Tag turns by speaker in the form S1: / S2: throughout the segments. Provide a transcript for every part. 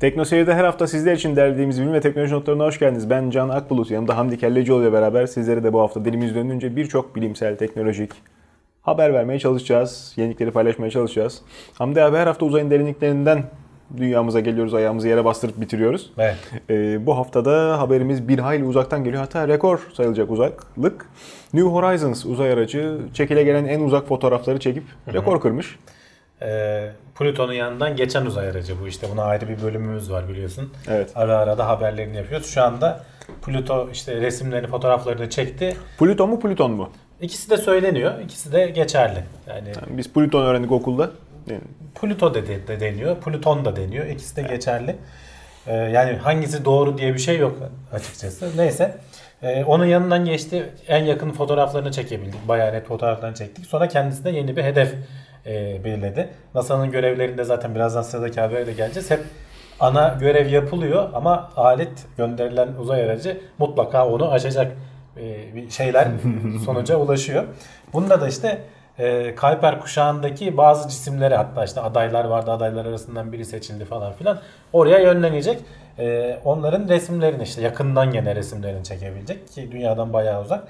S1: Tekno Seyir'de her hafta sizler için derlediğimiz bilim ve teknoloji notlarına hoş geldiniz. Ben Can Akbulut, yanımda Hamdi Kellecioğlu ile beraber sizlere de bu hafta dilimiz dönünce birçok bilimsel, teknolojik haber vermeye çalışacağız. Yenilikleri paylaşmaya çalışacağız. Hamdi abi her hafta uzayın derinliklerinden dünyamıza geliyoruz, ayağımızı yere bastırıp bitiriyoruz.
S2: Evet.
S1: Ee, bu haftada haberimiz bir hayli uzaktan geliyor. Hatta rekor sayılacak uzaklık. New Horizons uzay aracı çekile gelen en uzak fotoğrafları çekip rekor kırmış.
S2: Ee, Plüton'un yanından geçen uzay aracı bu işte. Buna ayrı bir bölümümüz var biliyorsun.
S1: Evet.
S2: Ara ara da haberlerini yapıyoruz. Şu anda Plüto işte resimlerini, fotoğraflarını çekti.
S1: Plüton mu Plüton mu?
S2: İkisi de söyleniyor. İkisi de geçerli. Yani
S1: Biz Plüton öğrendik okulda. Yani
S2: Plüto de, de, de deniyor, Plüton da deniyor. İkisi de geçerli. Ee, yani hangisi doğru diye bir şey yok açıkçası. Neyse. Ee, onun yanından geçti. En yakın fotoğraflarını çekebildik. Bayağı net fotoğraflarını çektik. Sonra kendisi de yeni bir hedef e, belirledi. NASA'nın görevlerinde zaten birazdan sıradaki habere de geleceğiz. Hep ana görev yapılıyor ama alet gönderilen uzay aracı mutlaka onu aşacak e, bir şeyler sonuca ulaşıyor. Bunda da işte e, Kuiper kuşağındaki bazı cisimleri hatta işte adaylar vardı adaylar arasından biri seçildi falan filan oraya yönlenecek. E, onların resimlerini işte yakından gene resimlerini çekebilecek ki dünyadan bayağı uzak.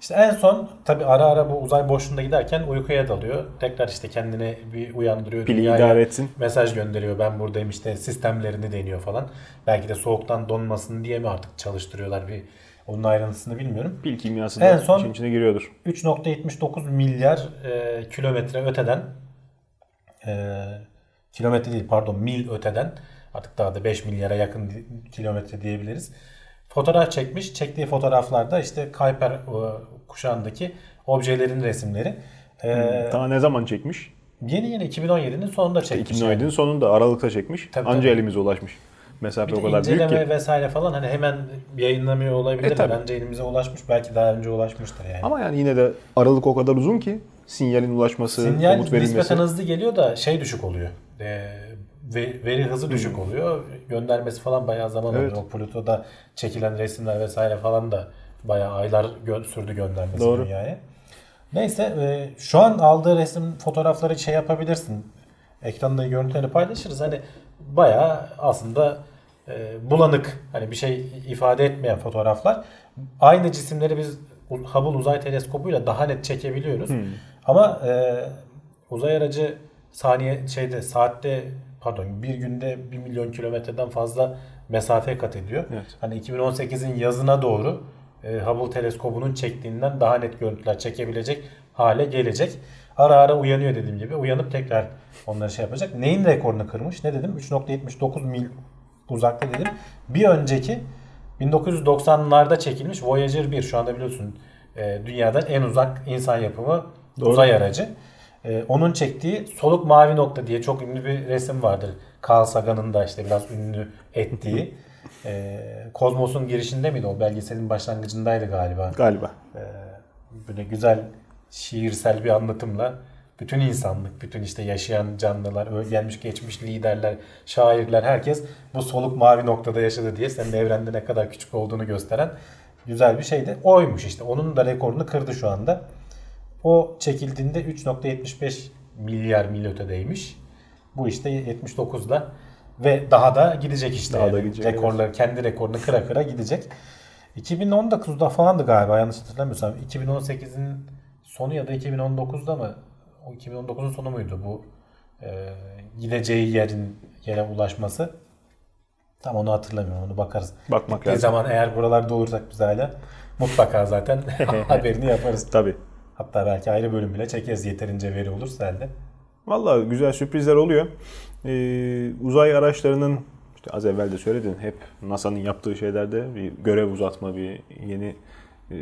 S2: İşte en son tabi ara ara bu uzay boşluğunda giderken uykuya dalıyor. Tekrar işte kendini bir uyandırıyor.
S1: Pili idare etsin.
S2: Mesaj gönderiyor. Ben buradayım işte sistemlerini deniyor falan. Belki de soğuktan donmasın diye mi artık çalıştırıyorlar bir onun ayrıntısını bilmiyorum.
S1: pil kimyası da
S2: En son-
S1: işin içine giriyordur.
S2: 3.79 milyar e, kilometre öteden e, kilometre değil pardon mil öteden artık daha da 5 milyara yakın kilometre diyebiliriz. Fotoğraf çekmiş. Çektiği fotoğraflarda işte Kuiper e, kuşağındaki objelerin resimleri. E,
S1: Daha ne zaman çekmiş?
S2: Yeni yeni 2017'nin sonunda çekmiş. yani.
S1: 2017'nin sonunda Aralık'ta çekmiş.
S2: Tabii,
S1: Anca
S2: tabii.
S1: elimize ulaşmış. Mesafe
S2: Bir
S1: o kadar büyük ki.
S2: vesaire falan hani hemen yayınlamıyor olabilir
S1: E, tabii.
S2: bence elimize ulaşmış. Belki daha önce ulaşmıştır yani.
S1: Ama yani yine de Aralık o kadar uzun ki sinyalin ulaşması,
S2: Sinyal
S1: komut verilmesi.
S2: nispeten hızlı geliyor da şey düşük oluyor. Ee, ve- veri hızı düşük oluyor. Göndermesi falan bayağı zaman
S1: Hmm. Evet.
S2: oluyor. O Pluto'da çekilen resimler vesaire falan da bayağı aylar gö- sürdü göndermesi
S1: Doğru.
S2: dünyaya. Neyse e, şu an aldığı resim fotoğrafları şey yapabilirsin. Ekranda görüntüleri paylaşırız. Hani bayağı aslında e, bulanık hani bir şey ifade etmeyen fotoğraflar. Aynı cisimleri biz Hubble Uzay Teleskobu'yla daha net çekebiliyoruz.
S1: Hmm.
S2: Ama e, uzay aracı saniye şeyde saatte pardon bir günde 1 milyon kilometreden fazla mesafe kat ediyor.
S1: Evet.
S2: Hani 2018'in yazına doğru e, Hubble teleskobunun çektiğinden daha net görüntüler çekebilecek hale gelecek. Ara ara uyanıyor dediğim gibi. Uyanıp tekrar onları şey yapacak. Neyin rekorunu kırmış? Ne dedim? 3.79 mil uzakta dedim. Bir önceki 1990'larda çekilmiş Voyager 1 şu anda biliyorsun e, dünyadan en uzak insan yapımı
S1: Doğru.
S2: uzay aracı. E, onun çektiği soluk mavi nokta diye çok ünlü bir resim vardır. Carl Sagan'ın da işte biraz ünlü ettiği. E, Kozmos'un girişinde miydi o? Belgeselin başlangıcındaydı galiba.
S1: Galiba.
S2: Böyle güzel şiirsel bir anlatımla bütün insanlık, bütün işte yaşayan canlılar, gelmiş geçmiş liderler, şairler herkes bu soluk mavi noktada yaşadı diye senin evrende ne kadar küçük olduğunu gösteren güzel bir şeydi. Oymuş işte. Onun da rekorunu kırdı şu anda. O çekildiğinde 3.75 milyar mil ötedeymiş. Bu işte 79'da ve daha da gidecek işte.
S1: Daha da gidecek,
S2: Rekorları, kendi rekorunu kıra kıra gidecek. 2019'da falandı galiba yanlış hatırlamıyorsam. 2018'in sonu ya da 2019'da mı? O 2019'un sonu muydu bu? e, gideceği yerin yere ulaşması. Tam onu hatırlamıyorum. Onu bakarız.
S1: Bakmak
S2: Bir
S1: lazım.
S2: zaman eğer buralarda olursak biz hala mutlaka zaten haberini yaparız.
S1: Tabii.
S2: Hatta belki ayrı bölüm bile çekeriz yeterince veri olursa elde.
S1: Valla güzel sürprizler oluyor. Ee, uzay araçlarının işte az evvel de söyledin hep NASA'nın yaptığı şeylerde bir görev uzatma, bir yeni e,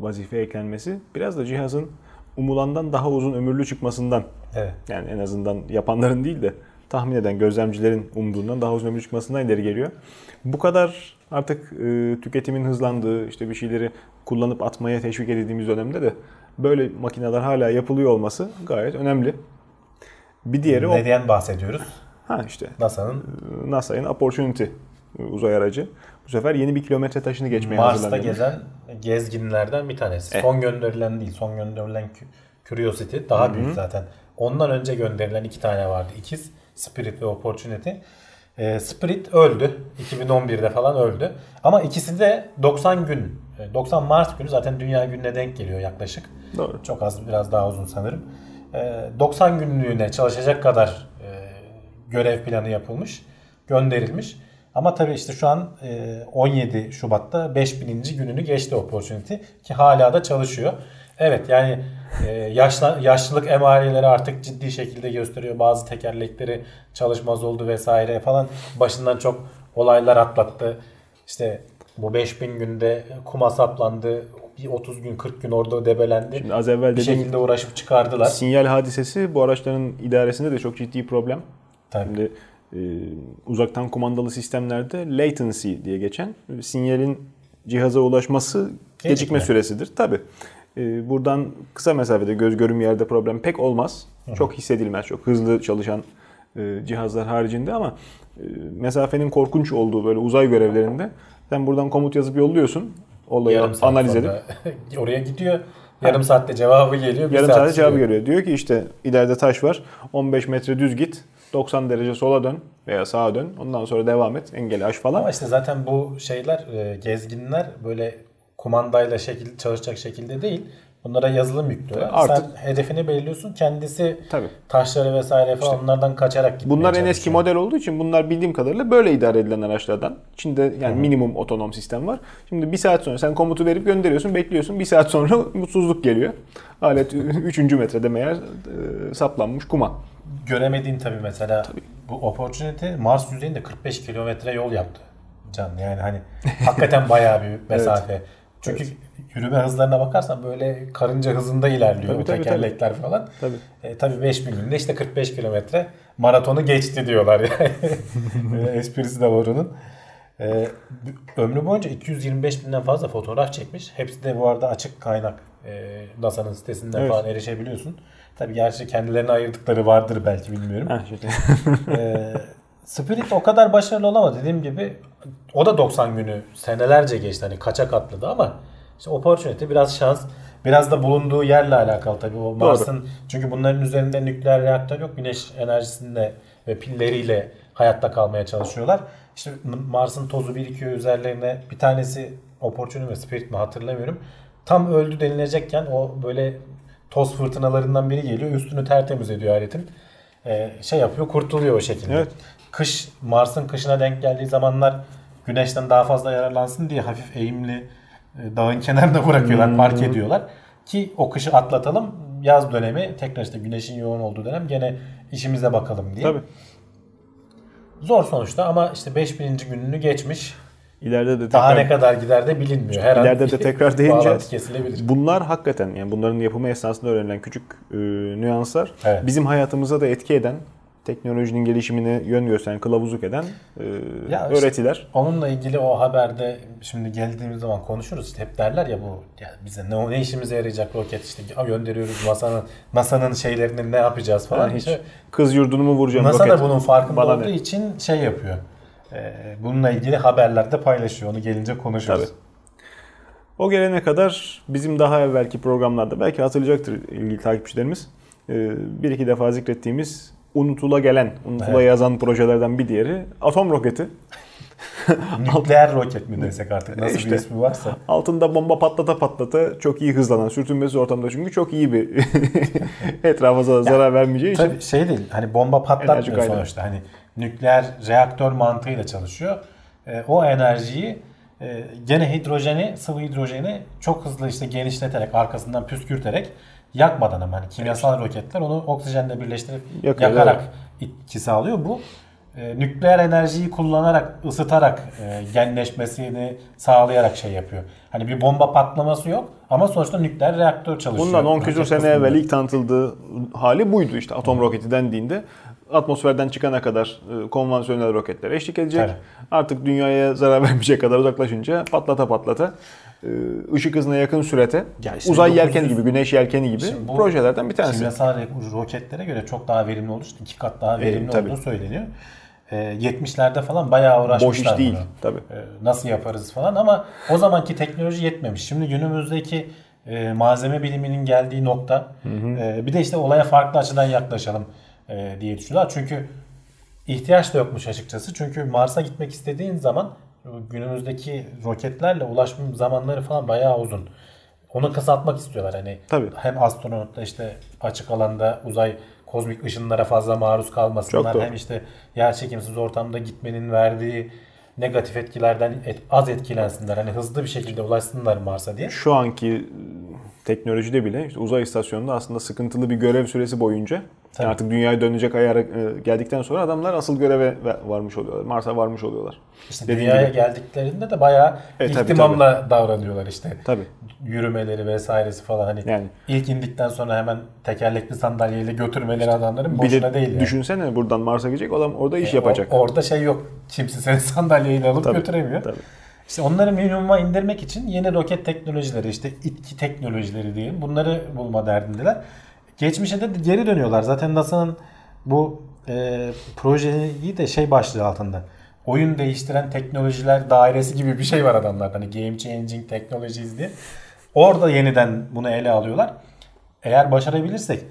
S1: vazife eklenmesi biraz da cihazın umulandan daha uzun ömürlü çıkmasından
S2: Evet.
S1: yani en azından yapanların değil de tahmin eden gözlemcilerin umduğundan daha uzun ömürlü çıkmasından ileri geliyor. Bu kadar artık e, tüketimin hızlandığı, işte bir şeyleri kullanıp atmaya teşvik edildiğimiz dönemde de böyle makineler hala yapılıyor olması gayet önemli. Bir diğeri o.
S2: Neden bahsediyoruz?
S1: Ha işte
S2: NASA'nın
S1: NASA'nın Opportunity uzay aracı. Bu sefer yeni bir kilometre taşını geçmeye
S2: Mars'ta gezen gezginlerden bir tanesi.
S1: Eh.
S2: Son gönderilen değil. Son gönderilen Cu- Curiosity daha büyük zaten. Ondan önce gönderilen iki tane vardı. İkiz Spirit ve Opportunity. E, Spirit öldü. 2011'de falan öldü. Ama ikisi de 90 gün, e, 90 Mart günü zaten Dünya Günü'ne denk geliyor yaklaşık.
S1: Doğru.
S2: Çok az, biraz daha uzun sanırım. E, 90 günlüğüne çalışacak kadar e, görev planı yapılmış, gönderilmiş. Ama tabii işte şu an e, 17 Şubat'ta 5000. gününü geçti Opportunity ki hala da çalışıyor. Evet yani e, yaşla, yaşlılık emareleri artık ciddi şekilde gösteriyor. Bazı tekerlekleri çalışmaz oldu vesaire falan. Başından çok olaylar atlattı. İşte bu 5000 günde kuma saplandı. Bir 30 gün 40 gün orada debelendi.
S1: Şimdi az evvel
S2: bir şekilde uğraşıp çıkardılar.
S1: sinyal hadisesi bu araçların idaresinde de çok ciddi problem.
S2: Tabii.
S1: Şimdi e, uzaktan kumandalı sistemlerde latency diye geçen e, sinyalin cihaza ulaşması gecikme,
S2: Gecikme.
S1: süresidir. Tabi. buradan kısa mesafede göz görüm yerde problem pek olmaz. Çok hissedilmez. Çok hızlı çalışan e, cihazlar haricinde ama e, mesafenin korkunç olduğu böyle uzay görevlerinde sen buradan komut yazıp yolluyorsun. Olayı analiz edip
S2: oraya gidiyor. Yarım saatte cevabı geliyor. bir
S1: Yarım
S2: saat
S1: saatte cevabı
S2: sürüyor.
S1: görüyor. Diyor ki işte ileride taş var. 15 metre düz git. 90 derece sola dön veya sağa dön. Ondan sonra devam et. Engeli aş falan.
S2: Ama işte zaten bu şeyler e, gezginler böyle kumandayla şekil çalışacak şekilde değil. Bunlara yazılım yüklüyorlar.
S1: Artık-
S2: Sen hedefini belirliyorsun. Kendisi
S1: Tabii.
S2: taşları vesaire falan onlardan kaçarak gitmeye
S1: Bunlar en eski model olduğu için bunlar bildiğim kadarıyla böyle idare edilen araçlardan. İçinde yani minimum otonom sistem var. Şimdi bir saat sonra sen komutu verip gönderiyorsun, bekliyorsun. Bir saat sonra mutsuzluk geliyor. Alet 3. metrede meğer e, saplanmış kuma.
S2: Göremediğin tabii mesela bu Opportunity Mars yüzeyinde 45 kilometre yol yaptı. Can yani hani hakikaten bayağı bir mesafe. Çünkü yürüme hızlarına bakarsan böyle karınca hızında ilerliyor
S1: Tabii,
S2: o
S1: tabii,
S2: tekerlekler falan.
S1: Tabii.
S2: E, tabii 5000 günde işte 45 kilometre maratonu geçti diyorlar yani. Böyle esprisi de var onun. E, ömrü boyunca 225 binden fazla fotoğraf çekmiş. Hepsi de bu arada açık kaynak. E, NASA'nın sitesinden
S1: Evet.
S2: falan erişebiliyorsun. Tabii gerçi kendilerine ayırdıkları vardır belki bilmiyorum. Ee, Spirit o kadar başarılı olamadı. Dediğim gibi o da 90 günü senelerce geçti. Hani kaçak atladı ama işte Opportunity biraz şans. Biraz da bulunduğu yerle alakalı tabii. O Mars'ın çünkü bunların üzerinde nükleer reaktör yok. Güneş enerjisinde ve pilleriyle hayatta kalmaya çalışıyorlar. İşte Mars'ın tozu birikiyor üzerlerine. Bir tanesi Opportunity ve Spirit mi hatırlamıyorum. Tam öldü denilecekken o böyle toz fırtınalarından biri geliyor. Üstünü tertemiz ediyor aletin. Ee, şey yapıyor kurtuluyor o şekilde.
S1: Evet.
S2: Kış Mars'ın kışına denk geldiği zamanlar güneşten daha fazla yararlansın diye hafif eğimli dağın kenarında bırakıyorlar, park ediyorlar. Ki o kışı atlatalım. Yaz dönemi tekrar işte güneşin yoğun olduğu dönem gene işimize bakalım diye.
S1: Tabii.
S2: Zor sonuçta ama işte 5000. gününü geçmiş.
S1: İleride de
S2: Daha
S1: tekrar-
S2: ne kadar gider de bilinmiyor. Her an
S1: İleride de tekrar değineceğiz.
S2: kesilebilir.
S1: Bunlar hakikaten yani bunların yapımı esnasında öğrenilen küçük e, nüanslar
S2: Evet.
S1: bizim hayatımıza da etki eden, teknolojinin gelişimine yön gösteren, kılavuzluk eden e,
S2: Ya işte-
S1: öğretiler.
S2: Onunla ilgili o haberde şimdi geldiğimiz zaman konuşuruz. İşte hep derler ya bu yani bize ne, ne işimize yarayacak roket işte gönderiyoruz NASA'nın NASA'nın şeylerini ne yapacağız falan.
S1: Yani hiç
S2: İşte
S1: kız yurdunu mu vuracağım
S2: NASA
S1: roket?
S2: da bunun farkında
S1: Bana
S2: olduğu
S1: ne?
S2: için şey yapıyor. Ee, bununla ilgili haberlerde paylaşıyor. Onu gelince konuşuruz.
S1: Tabii. O gelene kadar bizim daha evvelki programlarda belki hatırlayacaktır ilgili takipçilerimiz. e, bir iki defa zikrettiğimiz unutula gelen, unutula
S2: Evet.
S1: yazan projelerden bir diğeri atom roketi.
S2: Nükleer roket mi desek artık nasıl
S1: İşte.
S2: bir ismi varsa.
S1: Altında bomba patlata patlata çok iyi hızlanan, sürtünmesi ortamda çünkü çok iyi bir etrafa zarar, zarar vermeyeceği için.
S2: Tabii şey değil hani bomba patlatmıyor sonuçta. Hani nükleer reaktör mantığıyla çalışıyor. Ee, o enerjiyi e, gene hidrojeni, sıvı hidrojeni çok hızlı işte genişleterek, arkasından püskürterek yakmadan ama hani kimyasal roketler onu oksijenle birleştirip
S1: Yakıyor,
S2: yakarak itki sağlıyor. Bu e, nükleer enerjiyi kullanarak, ısıtarak e, genleşmesini sağlayarak şey yapıyor. Hani bir bomba patlaması yok ama sonuçta nükleer reaktör çalışıyor.
S1: Bundan 10 küsur sene evvel ilk tanıtıldığı hali buydu işte atom roketi dendiğinde. Atmosferden çıkana kadar e, konvansiyonel roketler eşlik edecek.
S2: Tabii.
S1: Artık dünyaya zarar vermeyecek kadar uzaklaşınca patlata patlata e, ışık hızına yakın sürete
S2: Ya işte
S1: uzay
S2: 1900
S1: yelkeni gibi, güneş yelkeni gibi
S2: bu
S1: projelerden bir tanesi.
S2: Kimyasal roketlere göre çok daha verimli için iki kat daha verimli
S1: tabii.
S2: olduğu söyleniyor. Ee, 70'lerde falan bayağı uğraşmışlar.
S1: Boş iş değil
S2: bunu.
S1: tabii.
S2: Ee, nasıl yaparız falan ama o zamanki teknoloji yetmemiş. Şimdi günümüzdeki e, malzeme biliminin geldiği nokta e, bir de işte olaya farklı açıdan yaklaşalım e, diye düşünüyorlar. Çünkü ihtiyaç da yokmuş açıkçası. Çünkü Mars'a gitmek istediğin zaman günümüzdeki roketlerle ulaşma zamanları falan bayağı uzun. Onu kısaltmak istiyorlar hani.
S1: Tabii.
S2: Hem astronotla işte açık alanda uzay kozmik ışınlara fazla maruz kalmasınlar. Hem işte yer çekimsiz ortamda gitmenin verdiği negatif etkilerden et- az etkilensinler. Hani hızlı bir şekilde ulaşsınlar Mars'a diye.
S1: Şu anki teknolojide bile işte uzay istasyonunda aslında sıkıntılı bir görev süresi boyunca
S2: Tabii.
S1: artık dünyaya dönecek ayara e, geldikten sonra adamlar asıl göreve ve- varmış oluyorlar. Mars'a varmış oluyorlar.
S2: İşte dünyaya
S1: gibi.
S2: geldiklerinde de bayağı
S1: E, tabii,
S2: ihtimamla davranıyorlar işte.
S1: Tabii.
S2: Yürümeleri vesairesi falan hani
S1: Yani.
S2: ilk indikten sonra hemen tekerlekli sandalyeyle götürmeleri adamların
S1: Bir
S2: boşuna
S1: de
S2: değil yani.
S1: düşünsene buradan Mars'a gidecek adam orada iş
S2: E,
S1: yapacak.
S2: o- orada şey yok. Kimse seni sandalyeyle alıp
S1: Tabii,
S2: götüremiyor.
S1: tabii.
S2: İşte onları minimuma indirmek için yeni roket teknolojileri işte itki teknolojileri diyelim bunları bulma derdindeler. Geçmişe de geri dönüyorlar. Zaten NASA'nın bu e, projeyi de şey başlığı altında. Oyun değiştiren teknolojiler dairesi gibi bir şey var adamlar. Hani Game Changing Technologies diye. Orada yeniden bunu ele alıyorlar. Eğer başarabilirsek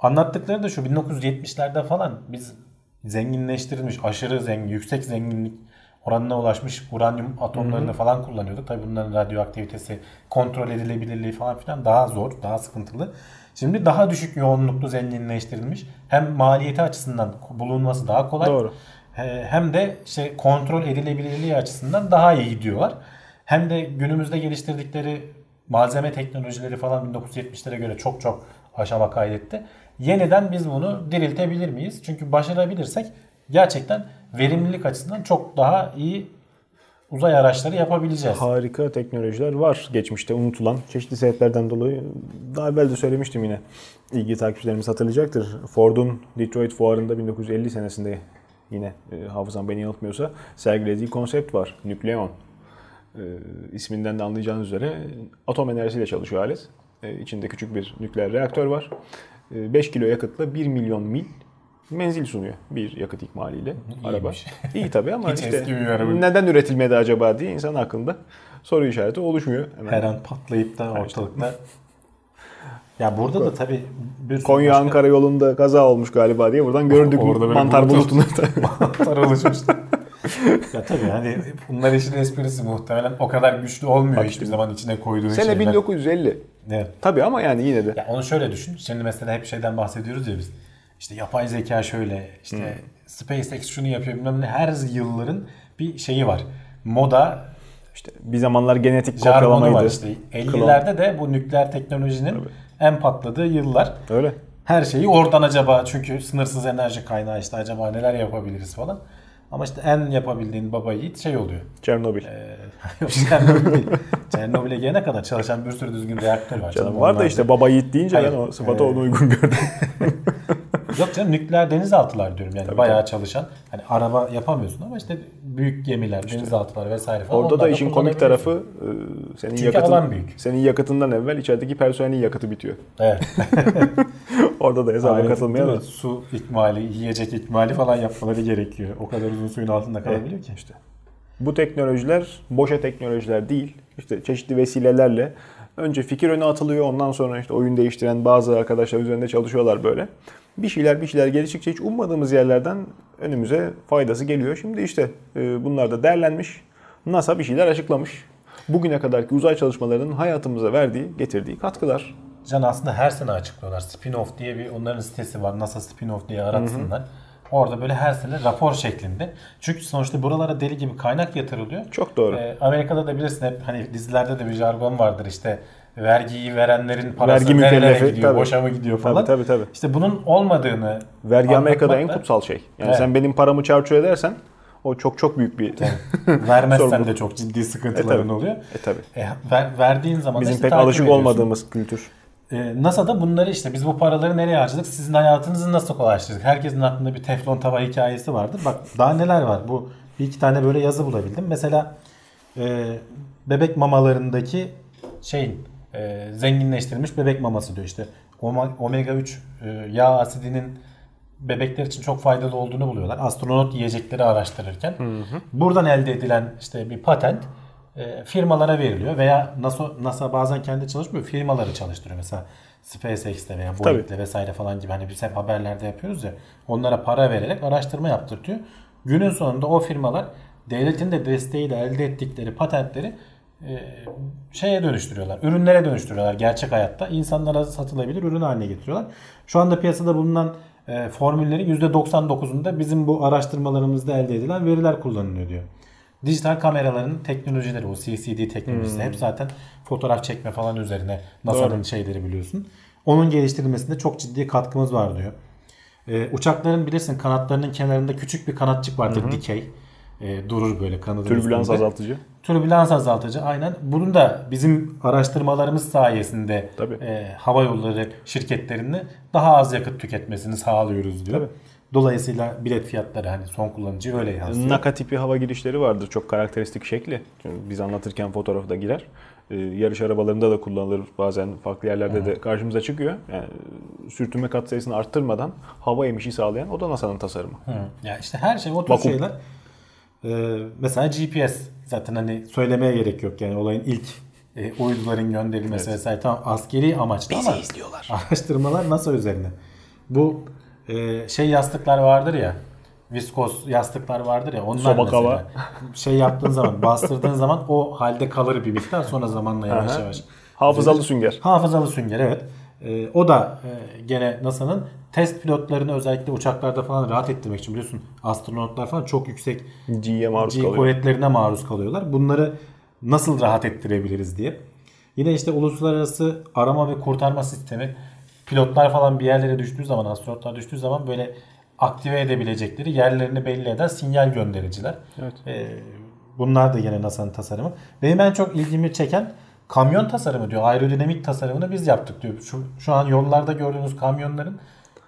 S2: anlattıkları da şu 1970'lerde falan biz zenginleştirilmiş aşırı zengin yüksek zenginlik oranına ulaşmış uranyum atomlarını falan kullanıyorduk. Tabii bunların radyoaktivitesi, kontrol edilebilirliği falan filan daha zor, daha sıkıntılı. Şimdi daha düşük yoğunluklu zenginleştirilmiş. Hem maliyeti açısından bulunması daha kolay.
S1: Doğru.
S2: He- Hem de işte kontrol edilebilirliği açısından daha iyi gidiyorlar. Hem de günümüzde geliştirdikleri malzeme teknolojileri falan 1970'lere göre çok çok aşama kaydetti. Yeniden biz bunu diriltebilir miyiz? Çünkü başarabilirsek gerçekten verimlilik açısından çok daha iyi uzay araçları yapabileceğiz.
S1: Harika teknolojiler var geçmişte unutulan çeşitli sebeplerden dolayı. Daha evvel de söylemiştim yine. İlgi takipçilerimiz hatırlayacaktır. Ford'un Detroit fuarında 1950 senesinde yine e, hafızam beni yanıltmıyorsa sergilediği konsept var. Nükleon. E, isminden de anlayacağınız üzere atom enerjisiyle çalışıyor alet. E, içinde küçük bir nükleer reaktör var. E, 5 kilo yakıtla 1 milyon mil menzil sunuyor bir yakıt ikmaliyle araba.
S2: İyiymiş.
S1: İyi tabii ama
S2: Hiç
S1: işte
S2: araba.
S1: neden üretilmedi acaba diye insan aklında soru işareti oluşmuyor. Hemen.
S2: Her an patlayıp da ortalıkta. Ya burada da tabii bir
S1: Konya
S2: başka-
S1: Ankara yolunda kaza olmuş galiba diye buradan gördük
S2: Orada
S1: mantar
S2: bulut-
S1: bulutunu.
S2: mantar oluşmuş. ya tabii hani bunlar işin esprisi muhtemelen o kadar güçlü olmuyor hiçbir zaman içine koyduğun
S1: Sene
S2: şeyler.
S1: 1950.
S2: Evet.
S1: Tabii ama yani yine de.
S2: Ya onu şöyle düşün. Şimdi mesela hep şeyden bahsediyoruz ya biz. İşte yapay zeka şöyle, işte SpaceX şunu yapıyor bilmem ne. Her yılların bir şeyi var. Moda,
S1: İşte bir zamanlar genetik
S2: jargonu var
S1: kopyalamaydı.
S2: işte. 50'lerde de bu nükleer teknolojinin en patladığı yıllar.
S1: Öyle.
S2: Her şeyi oradan acaba çünkü sınırsız enerji kaynağı işte acaba neler yapabiliriz falan. Ama işte en yapabildiğin baba yiğit şey oluyor.
S1: Çernobil.
S2: Ee, yok Çernobil değil. Çernobil'e gelene kadar çalışan bir sürü düzgün reaktör var.
S1: Canım var da işte baba yiğit deyince
S2: Hayır.
S1: ben o sıfatı
S2: Ee,
S1: ona uygun gördüm.
S2: Yok canım nükleer denizaltılar diyorum yani bayağı çalışan. Hani araba yapamıyorsun ama işte büyük gemiler, denizaltılar vesaire falan.
S1: Orada da işin komik tarafı e, senin
S2: Çünkü
S1: yakıtın,
S2: büyük.
S1: senin yakıtından evvel içerideki personelin yakıtı bitiyor.
S2: Evet.
S1: Orada da hesaba katılmaya da.
S2: Su ikmali, yiyecek ikmali falan yapmaları gerekiyor. O kadar uzun suyun altında kalabiliyor ki.
S1: İşte bu teknolojiler boşa teknolojiler değil. İşte çeşitli vesilelerle önce fikir öne atılıyor. Ondan sonra işte oyun değiştiren bazı arkadaşlar üzerinde çalışıyorlar böyle. Bir şeyler bir şeyler geliştikçe hiç ummadığımız yerlerden önümüze faydası geliyor. Şimdi işte e, bunlar da değerlenmiş. NASA bir şeyler açıklamış. Bugüne kadarki uzay çalışmalarının hayatımıza verdiği, getirdiği katkılar.
S2: Can aslında her sene açıklıyorlar. Spin-off diye bir onların sitesi var. NASA Spin-off diye aratsınlar. Orada böyle her sene rapor şeklinde. Çünkü sonuçta buralara deli gibi kaynak yatırılıyor.
S1: Çok doğru.
S2: Ee, Amerika'da da bilirsin hep hani dizilerde de bir jargon vardır işte vergiyi verenlerin parası
S1: Vergi
S2: nerelere gidiyor,
S1: tabii.
S2: boşa mı gidiyor falan.
S1: Tabii tabii tabii.
S2: İşte bunun olmadığını
S1: Vergi Amerika'da en kutsal şey. Yani
S2: Evet.
S1: sen benim paramı çarçur edersen o çok çok büyük bir
S2: vermezsen
S1: Sorumluluk.
S2: de çok ciddi
S1: E
S2: sıkıntıların
S1: tabii.
S2: oluyor.
S1: E tabii.
S2: E, ver- verdiğin zaman
S1: Bizim
S2: işte
S1: pek alışık
S2: ediyorsun.
S1: olmadığımız kültür.
S2: E, NASA'da bunları işte biz bu paraları nereye harcadık? Sizin hayatınızı nasıl kolaylaştırdık? Herkesin aklında bir teflon tava hikayesi vardır. Bak daha neler var. Bu bir iki tane böyle yazı bulabildim. Mesela e, bebek mamalarındaki şeyin e, zenginleştirilmiş bebek maması diyor işte. Omega 3 e, yağ asidinin bebekler için çok faydalı olduğunu buluyorlar. Astronot yiyecekleri araştırırken. Buradan elde edilen işte bir patent e, firmalara veriliyor veya NASA, NASA bazen kendi çalışmıyor firmaları çalıştırıyor. Mesela SpaceX'te veya Boeing'de vesaire falan gibi hani biz hep haberlerde yapıyoruz ya onlara para vererek araştırma yaptırtıyor. Günün sonunda o firmalar devletin de desteğiyle elde ettikleri patentleri şeye dönüştürüyorlar. Ürünlere dönüştürüyorlar gerçek hayatta. insanlara satılabilir ürün haline getiriyorlar. Şu anda piyasada bulunan e, formüllerin %99'unda bizim bu araştırmalarımızda elde edilen veriler kullanılıyor diyor. Dijital kameraların teknolojileri, o CCD teknolojisi hep zaten fotoğraf çekme falan üzerine NASA'nın şeyleri biliyorsun. Onun geliştirilmesinde çok ciddi katkımız var diyor. E, uçakların bilirsin kanatlarının kenarında küçük bir kanatçık vardır dikey. E, durur böyle kanadın
S1: Türbülans
S2: üstünde.
S1: azaltıcı.
S2: Türbülans azaltıcı aynen. Bunun da bizim araştırmalarımız sayesinde
S1: Tabii.
S2: e, hava yolları şirketlerinin daha az yakıt tüketmesini sağlıyoruz diyor.
S1: Tabii.
S2: Dolayısıyla bilet fiyatları hani son kullanıcı öyle yansıyor.
S1: Naka tipi hava girişleri vardır. Çok karakteristik şekli. Çünkü biz anlatırken fotoğrafı da girer. Ee, yarış arabalarında da kullanılır. Bazen farklı yerlerde de karşımıza çıkıyor. Yani sürtünme katsayısını arttırmadan hava emişi sağlayan o da NASA'nın tasarımı.
S2: Hı. Ya işte her şey o tür
S1: Vakum.
S2: şeyler. Ee, mesela GPS zaten hani söylemeye gerek yok yani olayın ilk e, uyduların gönderilmesi vesaire tamam askeri amaçlı ama
S1: izliyorlar.
S2: araştırmalar NASA üzerine. Bu e, şey yastıklar vardır ya viskos yastıklar vardır ya onlar
S1: Soba
S2: mesela şey yaptığın zaman bastırdığın zaman o halde kalır bir miktar sonra zamanla yavaş
S1: Aha.
S2: yavaş
S1: Hafızalı sünger.
S2: Hafızalı sünger evet. Ee, o da e, gene NASA'nın test pilotlarını özellikle uçaklarda falan rahat ettirmek için biliyorsun astronotlar falan çok yüksek
S1: G'ye maruz
S2: G
S1: kalıyor.
S2: kuvvetlerine maruz kalıyorlar. Bunları nasıl rahat ettirebiliriz diye. Yine işte uluslararası arama ve kurtarma sistemi pilotlar falan bir yerlere düştüğü zaman astronotlar düştüğü zaman böyle aktive edebilecekleri yerlerini belli eden sinyal göndericiler.
S1: Evet.
S2: Ee, bunlar da yine NASA'nın tasarımı. Benim en çok ilgimi çeken kamyon tasarımı diyor. Aerodinamik tasarımını biz yaptık diyor. Şu, şu an yollarda gördüğünüz kamyonların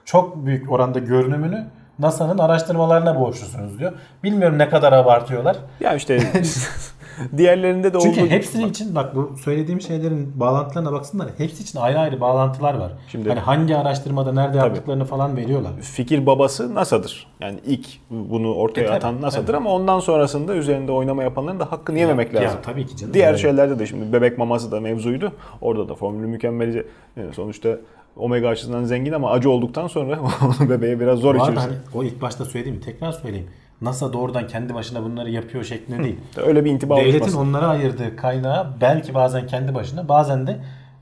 S2: çok büyük oranda görünümünü NASA'nın araştırmalarına borçlusunuz diyor. Bilmiyorum ne kadar abartıyorlar.
S1: Ya işte diğerlerinde de
S2: Çünkü
S1: olduğu
S2: hepsi için bak bu söylediğim şeylerin bağlantılarına baksınlar. Hepsi için ayrı ayrı bağlantılar var.
S1: Şimdi-
S2: hani hangi araştırmada nerede yaptıklarını falan veriyorlar.
S1: fikir babası NASA'dır. Yani ilk bunu ortaya
S2: E, tabii,
S1: atan NASA'dır ama ondan sonrasında üzerinde oynama yapanların da hakkını yememek
S2: Ya,
S1: lazım.
S2: tabii ki canım.
S1: Diğer
S2: Yani.
S1: şeylerde de şimdi bebek maması da mevzuydu. Orada da formülü mükemmelize. Yani sonuçta omega açısından zengin ama acı olduktan sonra bebeğe biraz zor içirirsin.
S2: hani o ilk başta söylediğimi tekrar söyleyeyim. NASA doğrudan kendi başına bunları yapıyor şeklinde değil.
S1: Öyle bir intiba
S2: Devletin
S1: oluşmasın.
S2: onlara ayırdığı kaynağı belki bazen kendi başına bazen de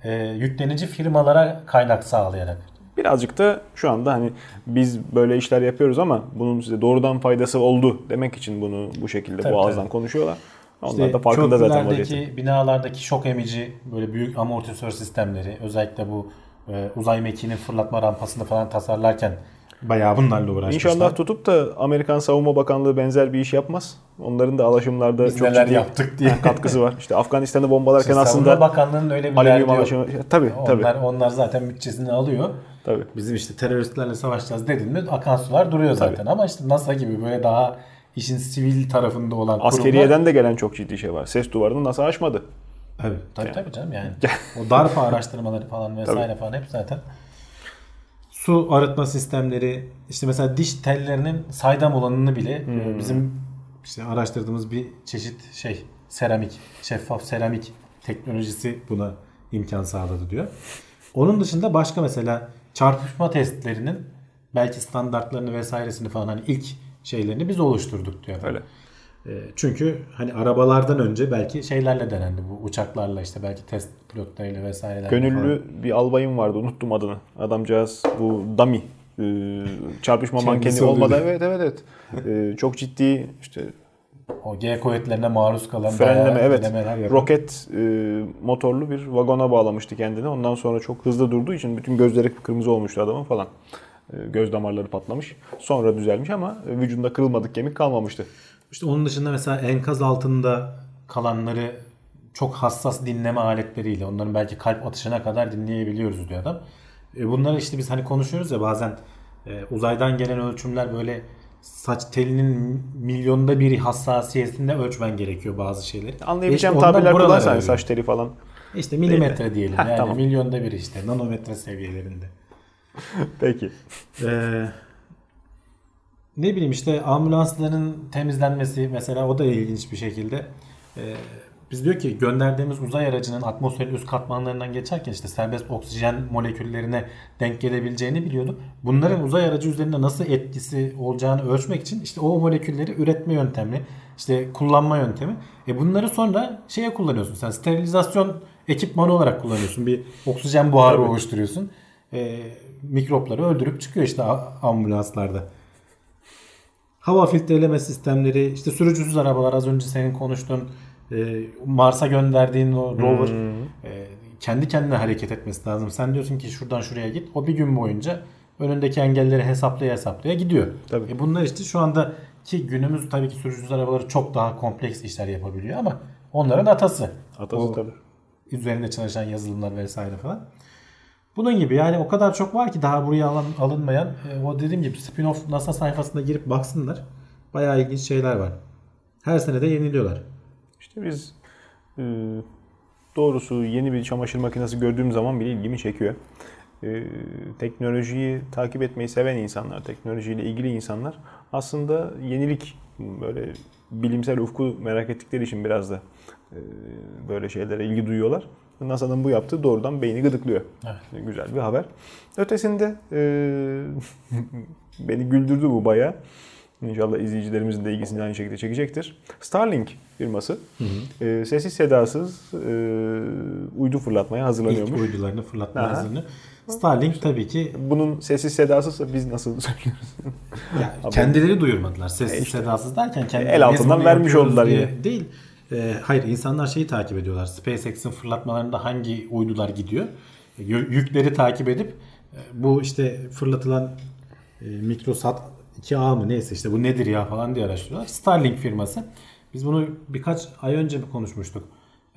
S2: e, yüklenici firmalara kaynak sağlayarak.
S1: Birazcık da şu anda hani biz böyle işler yapıyoruz ama bunun size doğrudan faydası oldu demek için bunu bu şekilde
S2: Tabii,
S1: bu ağızdan
S2: tabii.
S1: konuşuyorlar. Onlar
S2: İşte
S1: da farkında zaten vaziyette.
S2: binalardaki şok emici böyle büyük amortisör sistemleri özellikle bu e, uzay mekiğinin fırlatma rampasını falan tasarlarken bayağı bunlarla uğraşmışlar.
S1: İnşallah tutup da Amerikan Savunma Bakanlığı benzer bir iş yapmaz. Onların da alaşımlarda
S2: Biz
S1: çok
S2: neler
S1: ciddi
S2: yaptık diye.
S1: katkısı var. İşte Afganistan'ı bombalarken
S2: Savunma
S1: aslında
S2: Bakanlığı'nın öyle bir
S1: alüminyum alaşımı... Tabii tabii.
S2: Onlar, onlar zaten bütçesini alıyor.
S1: tabii.
S2: Bizim işte teröristlerle savaşacağız dedin mi akan sular duruyor zaten. Ama işte NASA gibi böyle daha işin sivil tarafında olan kurumlar.
S1: Askeriyeden de gelen çok ciddi şey var. Ses duvarını nasıl aşmadı?
S2: Evet. Tabii tabii canım yani. o DARPA araştırmaları falan vesaire falan hep zaten. Su arıtma sistemleri işte mesela diş tellerinin saydam olanını bile
S1: Hmm.
S2: e, bizim işte araştırdığımız bir çeşit şey seramik, şeffaf seramik teknolojisi buna imkan sağladı diyor. Onun dışında başka mesela çarpışma testlerinin belki standartlarını vesairesini falan hani ilk şeylerini biz oluşturduk diyor.
S1: Öyle.
S2: E, Çünkü hani arabalardan önce belki şeylerle denendi bu uçaklarla işte belki test pilotlarıyla vesairelerle falan.
S1: Gönüllü bir albayım vardı. Unuttum adını. Adamcağız bu dummy e, çarpışma mankeni olmadan evet evet evet. E, çok ciddi işte
S2: O G kuvvetlerine maruz kalan
S1: frenleme evet. Roket e, motorlu bir vagona bağlamıştı kendini. Ondan sonra çok hızlı durduğu için bütün gözleri kırmızı olmuştu adamın falan. E, göz damarları patlamış. Sonra düzelmiş ama vücudunda kırılmadık kemik kalmamıştı.
S2: İşte onun dışında mesela enkaz altında kalanları çok hassas dinleme aletleriyle onların belki kalp atışına kadar dinleyebiliyoruz diyor adam. E bunları işte biz hani konuşuyoruz ya bazen e, uzaydan gelen ölçümler böyle saç telinin milyonda biri hassasiyetinde ölçmen gerekiyor bazı şeyleri.
S1: Anlayabileceğim
S2: E işte onlar
S1: tabirler kullansan saç teli falan.
S2: İşte milimetre diyelim
S1: Heh,
S2: yani
S1: tamam.
S2: milyonda bir işte nanometre seviyelerinde.
S1: Peki.
S2: Ee, ne bileyim işte ambulansların temizlenmesi mesela o da ilginç bir şekilde. Ee, Biz diyor ki gönderdiğimiz uzay aracının atmosferin üst katmanlarından geçerken işte serbest oksijen moleküllerine denk gelebileceğini biliyorduk. Bunların uzay aracı üzerinde nasıl etkisi olacağını ölçmek için işte o molekülleri üretme yöntemi, işte kullanma yöntemi. E bunları sonra şeye kullanıyorsun. Sen sterilizasyon ekipmanı olarak kullanıyorsun. Bir oksijen buharı oluşturuyorsun. E, mikropları öldürüp çıkıyor işte ambulanslarda. Hava filtreleme sistemleri, işte sürücüsüz arabalar az önce senin konuştuğun e, Mars'a gönderdiğin o rover e, kendi kendine hareket etmesi lazım. Sen diyorsun ki şuradan şuraya git. O bir gün boyunca önündeki engelleri hesaplaya hesaplaya gidiyor.
S1: Tabii.
S2: E bunlar işte şu anda ki günümüz tabii ki sürücüsüz arabaları çok daha kompleks işler yapabiliyor ama onların atası.
S1: Atası
S2: O
S1: tabii.
S2: Üzerinde çalışan yazılımlar vesaire falan. Bunun gibi yani o kadar çok var ki daha buraya alan, alınmayan. E, o dediğim gibi spin-off NASA sayfasına girip baksınlar. Bayağı ilginç şeyler var. Her sene de yeniliyorlar.
S1: İşte biz e, doğrusu yeni bir çamaşır makinesi gördüğüm zaman bile ilgimi çekiyor. E, teknolojiyi takip etmeyi seven insanlar, teknolojiyle ilgili insanlar aslında yenilik böyle bilimsel ufku merak ettikleri için biraz da e, böyle şeylere ilgi duyuyorlar. NASA'nın bu yaptığı doğrudan beyni gıdıklıyor.
S2: Evet.
S1: Güzel bir haber. Ötesinde e, beni güldürdü bu bayağı. İnşallah izleyicilerimizin de ilgisini aynı şekilde çekecektir. Starlink firması e, sessiz sedasız e, uydu fırlatmaya
S2: İlk
S1: hazırlanıyormuş.
S2: uydularını fırlatma
S1: Aha.
S2: hazırlanıyor. Starlink tabii ki
S1: Bunun sessiz sedasızsa biz nasıl söylüyoruz?
S2: kendileri duyurmadılar. Sessiz
S1: E işte.
S2: sedasız derken kendileri
S1: El altından vermiş oldular
S2: diye. Değil. E, hayır insanlar şeyi takip ediyorlar. SpaceX'in fırlatmalarında hangi uydular gidiyor? E, yü- Yükleri takip edip e, bu işte fırlatılan e, Mikrosat 2A mı neyse işte bu nedir ya falan diye araştırıyorlar. Starlink firması. Biz bunu birkaç ay önce mi konuşmuştuk?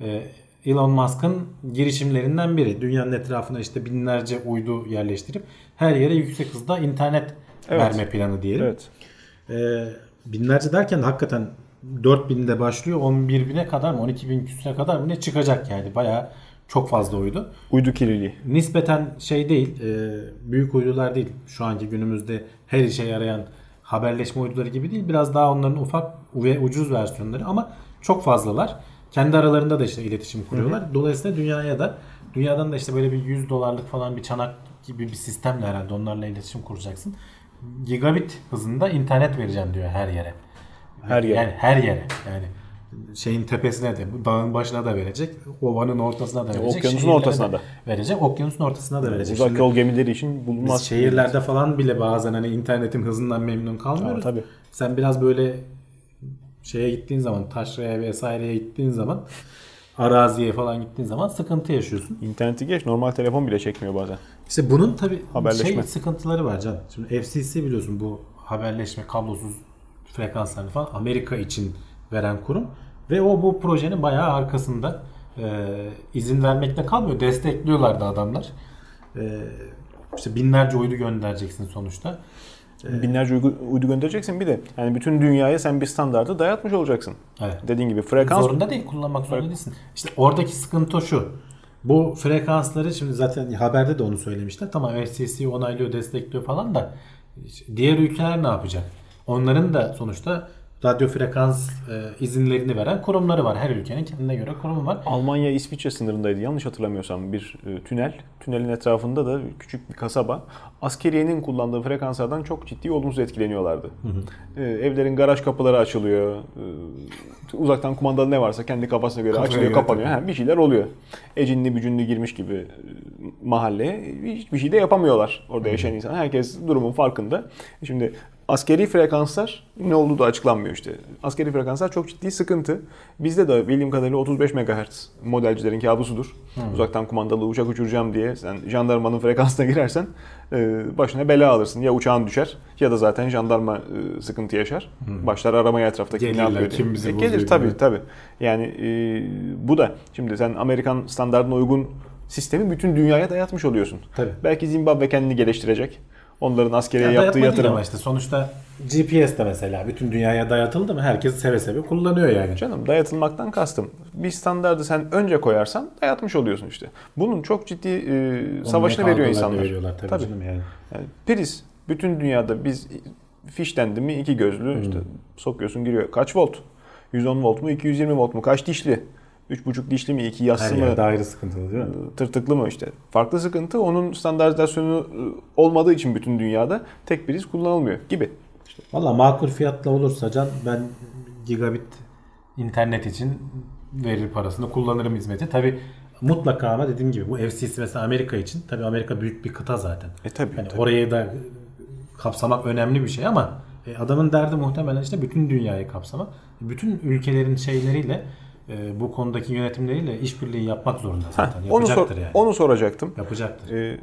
S2: E, Elon Musk'ın girişimlerinden biri. Dünyanın etrafına işte binlerce uydu yerleştirip her yere yüksek hızda internet
S1: Evet.
S2: verme planı diyelim.
S1: evet.
S2: Ee, binlerce derken hakikaten 4000'de başlıyor 11 bine kadar mı 12 bin küsüre kadar mı ne çıkacak yani bayağı çok fazla uydu.
S1: Uydu kirliliği.
S2: Nispeten şey değil e, büyük uydular değil şu anki günümüzde her işe yarayan haberleşme uyduları gibi değil biraz daha onların ufak ve ucuz versiyonları ama çok fazlalar. Kendi aralarında da işte iletişim kuruyorlar. Dolayısıyla dünyaya da dünyadan da işte böyle bir 100 dolarlık falan bir çanak gibi bir sistemle herhalde onlarla iletişim kuracaksın. Gigabit hızında internet vereceğim diyor her yere.
S1: Her yere.
S2: Yani her yere. Yani şeyin tepesine de, dağın başına da verecek, ovanın ortasına da verecek.
S1: okyanusun ortasına da.
S2: Verecek, okyanusun ortasına da verecek.
S1: Uzak yol gemileri için
S2: biz
S1: bulunmaz.
S2: şehirlerde falan bile bazen hani internetin hızından memnun kalmıyoruz.
S1: Aa, tabii.
S2: Sen biraz böyle şeye gittiğin zaman, taşraya vesaireye gittiğin zaman, araziye falan gittiğin zaman sıkıntı yaşıyorsun.
S1: İnterneti geç normal telefon bile çekmiyor bazen.
S2: İşte bunun tabi şey sıkıntıları var can. Şimdi FCC biliyorsun bu haberleşme kablosuz frekanslarını falan Amerika için veren kurum ve o bu projenin bayağı arkasında e, izin vermekle kalmıyor. Destekliyorlar da adamlar. E, işte binlerce uydu göndereceksin sonuçta.
S1: Binlerce uydu, uydu göndereceksin bir de yani bütün dünyaya sen bir standardı dayatmış olacaksın.
S2: Evet.
S1: Dediğin gibi frekans
S2: Zorunda değil kullanmak zorunda değilsin. İşte oradaki sıkıntı şu. Bu frekansları şimdi zaten haberde de onu söylemişler. Tamam FCC onaylıyor, destekliyor falan da diğer ülkeler ne yapacak? Onların da sonuçta radyo frekans e, izinlerini veren kurumları var. Her ülkenin kendine göre kurumu var.
S1: Almanya İsviçre sınırındaydı yanlış hatırlamıyorsam bir e, tünel. Tünelin etrafında da küçük bir kasaba. Askeriyenin kullandığı frekanslardan çok ciddi olumsuz etkileniyorlardı. E, evlerin garaj kapıları açılıyor. E, uzaktan kumandalı ne varsa kendi kafasına göre
S2: Kafaya
S1: açılıyor,
S2: göre
S1: kapanıyor. Ha, bir şeyler oluyor. Ecinli bücünlü girmiş gibi e, mahalleye hiçbir şey de yapamıyorlar orada yaşayan insan. Herkes durumun farkında. Şimdi askeri frekanslar ne olduğu da açıklanmıyor işte. Askeri frekanslar çok ciddi sıkıntı. Bizde de bildiğim kadarıyla 35 MHz modelcilerin kabusudur. Uzaktan kumandalı uçak uçuracağım diye sen jandarmanın frekansına girersen e, başına bela alırsın. Ya uçağın düşer ya da zaten jandarma e, sıkıntı yaşar. Başlar aramaya etraftaki ne
S2: Gelirler,
S1: yapıyor diye.
S2: kim bizi
S1: E, Gelir tabii
S2: gibi.
S1: tabii. Yani e, bu da şimdi sen Amerikan standartına uygun sistemi bütün dünyaya dayatmış oluyorsun.
S2: Tabii.
S1: Belki Zimbabwe kendini geliştirecek. Onların askeriye
S2: Ya
S1: yaptığı yatırım.
S2: ama işte sonuçta GPS de mesela bütün dünyaya dayatıldı mı herkes seve seve kullanıyor yani.
S1: Canım dayatılmaktan kastım. Bir standardı sen önce koyarsan dayatmış oluyorsun işte. Bunun çok ciddi e, savaşını veriyor insanlar.
S2: Veriyorlar tabii,
S1: Tabii.
S2: canım yani.
S1: Yani priz bütün dünyada biz fişlendi mi iki gözlü işte sokuyorsun giriyor. Kaç volt? 110 volt mu 220 volt mu? Kaç dişli? 3.5 dişli mi, 2 yassı
S2: Her
S1: mı,
S2: yerde ayrı sıkıntılı değil mi?
S1: tırtıklı mı işte. Farklı sıkıntı onun standartizasyonu e, olmadığı için bütün dünyada tek priz kullanılmıyor gibi.
S2: Valla makul fiyatla olursa can ben gigabit internet için verir parasını kullanırım hizmeti. Tabi mutlaka ama dediğim gibi bu FCC mesela Amerika için tabi Amerika büyük bir kıta zaten.
S1: E tabii.
S2: Yani
S1: tabii.
S2: orayı da kapsamak önemli bir şey ama e, adamın derdi muhtemelen işte bütün dünyayı kapsamak. Bütün ülkelerin şeyleriyle e, bu konudaki yönetimleriyle işbirliği yapmak zorunda zaten.
S1: onu, sor-
S2: Yapacaktır yani.
S1: onu soracaktım.
S2: Yapacaktır.
S1: Ee,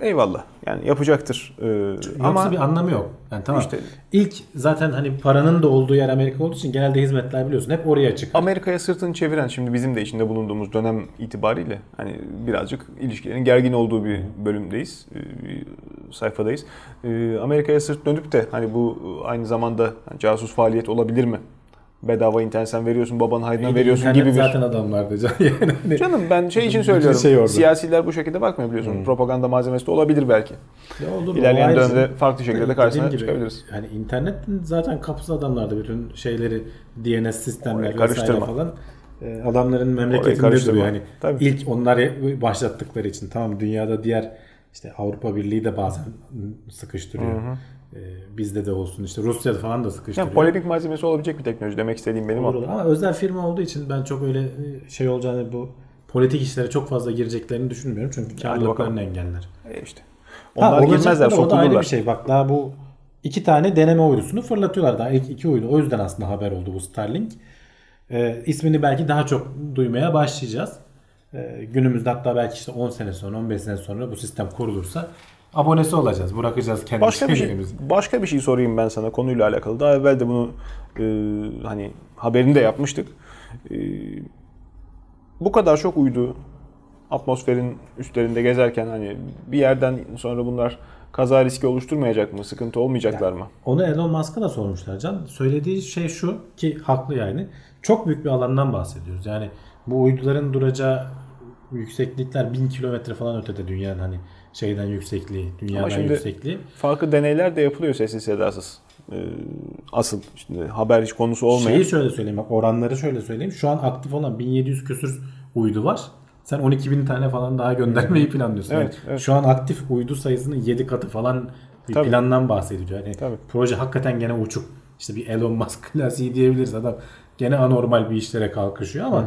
S1: eyvallah. Yani yapacaktır. Ee,
S2: Yoksa
S1: ama
S2: bir anlamı yok. Yani tamam.
S1: İşte-
S2: İlk zaten hani paranın da olduğu yer Amerika olduğu için genelde hizmetler biliyorsun hep oraya çıkar.
S1: Amerika'ya sırtını çeviren şimdi bizim de içinde bulunduğumuz dönem itibariyle hani birazcık ilişkilerin gergin olduğu bir bölümdeyiz. e, Bir sayfadayız. Ee, Amerika'ya sırt dönüp de hani bu aynı zamanda casus faaliyet olabilir mi? Bedava internet sen veriyorsun, babanın hayrına veriyorsun
S2: İnternet
S1: gibi bir...
S2: zaten adamlardı can. Yani hani-
S1: Canım ben şey için
S2: Bütün
S1: söylüyorum.
S2: şey orada.
S1: Siyasiler bu şekilde bakmıyor biliyorsun. Propaganda malzemesi de olabilir belki.
S2: Ya olur,
S1: İlerleyen dönemde
S2: şey.
S1: farklı şekilde
S2: Dediğim
S1: karşısına
S2: gibi,
S1: çıkabiliriz.
S2: Hani internetin zaten kapısı adamlardı bütün şeyleri DNS sistemler
S1: Orayı
S2: vesaire falan. E, Adamların memleketinde duruyor. Hani
S1: Tabii.
S2: ilk onlar başlattıkları için tamam dünyada diğer işte Avrupa Birliği de bazen sıkıştırıyor. E, bizde de olsun işte Rusya'da falan da sıkıştırıyor.
S1: Yani polemik malzemesi olabilecek bir teknoloji demek istediğim benim
S2: Olur. Ama özel firma olduğu için ben çok öyle e, şey olacağını bu politik işlere çok fazla gireceklerini düşünmüyorum. Çünkü karlılıklarını engeller.
S1: E işte.
S2: Ha,
S1: Onlar
S2: olacak
S1: girmezler,
S2: da O da ayrı
S1: sokulurlar.
S2: bir şey. Bak daha bu iki tane deneme uydusunu fırlatıyorlar. Daha ilk iki uydu. O yüzden aslında haber oldu bu Starlink. Ee, ismini belki daha çok duymaya başlayacağız. Ee, günümüzde hatta belki işte 10 sene sonra 15 sene sonra bu sistem kurulursa abonesi olacağız. Bırakacağız kendi
S1: Başka bir şey, başka bir şey sorayım ben sana konuyla alakalı. Daha evvel de bunu e, hani haberini de yapmıştık. E, bu kadar çok uydu atmosferin üstlerinde gezerken hani bir yerden sonra bunlar kaza riski oluşturmayacak mı? Sıkıntı olmayacaklar mı?
S2: Onu Elon Musk'a da sormuşlar Can. Söylediği şey şu ki haklı yani. Çok büyük bir alandan bahsediyoruz. Yani bu uyduların duracağı yükseklikler 1000 kilometre falan ötede dünyanın hani şeyden yüksekliği, dünyadan
S1: şimdi-
S2: yüksekliği.
S1: Farklı deneyler de yapılıyor sessiz sedasız. E, asıl şimdi haber hiç konusu olmayan.
S2: Şeyi şöyle söyleyeyim bak oranları şöyle söyleyeyim. Şu an aktif olan 1700 küsür uydu var. Sen 12.000 tane falan daha göndermeyi planlıyorsun.
S1: Evet,
S2: Yani
S1: evet.
S2: Şu an aktif uydu sayısının 7 katı falan bir
S1: Tabii.
S2: plandan bahsediliyor. Yani
S1: Tabii.
S2: proje hakikaten gene uçuk. İşte bir Elon Musk klasiği diyebiliriz adam. Gene anormal bir işlere kalkışıyor ama e,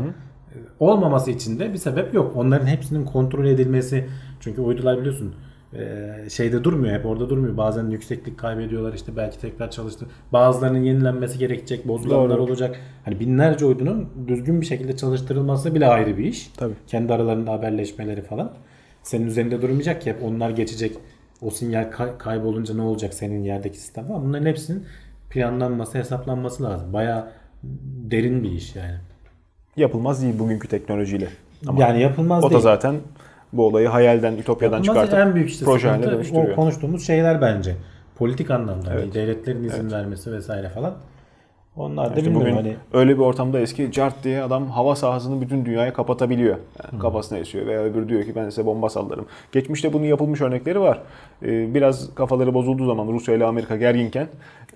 S2: olmaması için de bir sebep yok. Onların hepsinin kontrol edilmesi çünkü uydular biliyorsun e, şeyde durmuyor hep orada durmuyor. Bazen yükseklik kaybediyorlar işte belki tekrar çalıştı. Bazılarının yenilenmesi gerekecek, bozulanlar
S1: Doğru.
S2: olacak. Hani binlerce uydunun düzgün bir şekilde çalıştırılması bile ayrı bir iş.
S1: Tabii.
S2: Kendi aralarında haberleşmeleri falan. Senin üzerinde durmayacak ki hep onlar geçecek. O sinyal kay- kaybolunca ne olacak senin yerdeki sistem falan. Bunların hepsinin planlanması, hesaplanması lazım. Bayağı derin bir iş yani.
S1: Yapılmaz değil bugünkü teknolojiyle.
S2: yani yapılmaz
S1: O da
S2: değil.
S1: zaten bu olayı hayalden, ütopyadan
S2: Yapılmaz
S1: çıkartıp
S2: en büyük işte
S1: proje haline dönüştürüyor.
S2: o konuştuğumuz şeyler bence. Politik anlamda. hani
S1: Evet.
S2: devletlerin izin vermesi vesaire falan. Onlar da
S1: İşte bugün
S2: hani
S1: öyle bir ortamdayız ki cart diye adam hava sahasını bütün dünyaya kapatabiliyor. Yani kafasına esiyor veya öbürü diyor ki ben size bomba sallarım. Geçmişte bunun yapılmış örnekleri var. Ee, biraz kafaları bozulduğu zaman Rusya ile Amerika gerginken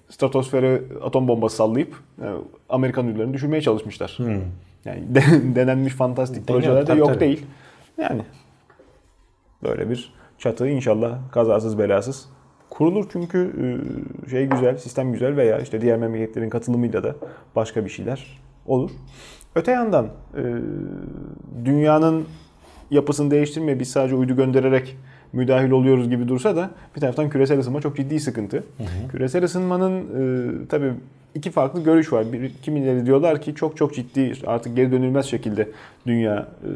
S1: stratosfere atom bombası sallayıp e, Amerikan uydularını düşürmeye çalışmışlar. Yani de- denenmiş fantastik
S2: Deniyor,
S1: projeler de
S2: tabii,
S1: yok
S2: tabii.
S1: değil. Yani böyle bir çatı inşallah kazasız belasız kurulur çünkü e, şey güzel, sistem güzel veya işte diğer memleketlerin katılımıyla da başka bir şeyler olur. Öte yandan e, dünyanın yapısını değiştirmeye biz sadece uydu göndererek müdahil oluyoruz gibi dursa da bir taraftan küresel ısınma çok ciddi sıkıntı. Küresel ısınmanın e, tabii iki farklı görüş var. Bir, kimileri diyorlar ki çok çok ciddi artık geri dönülmez şekilde dünya e,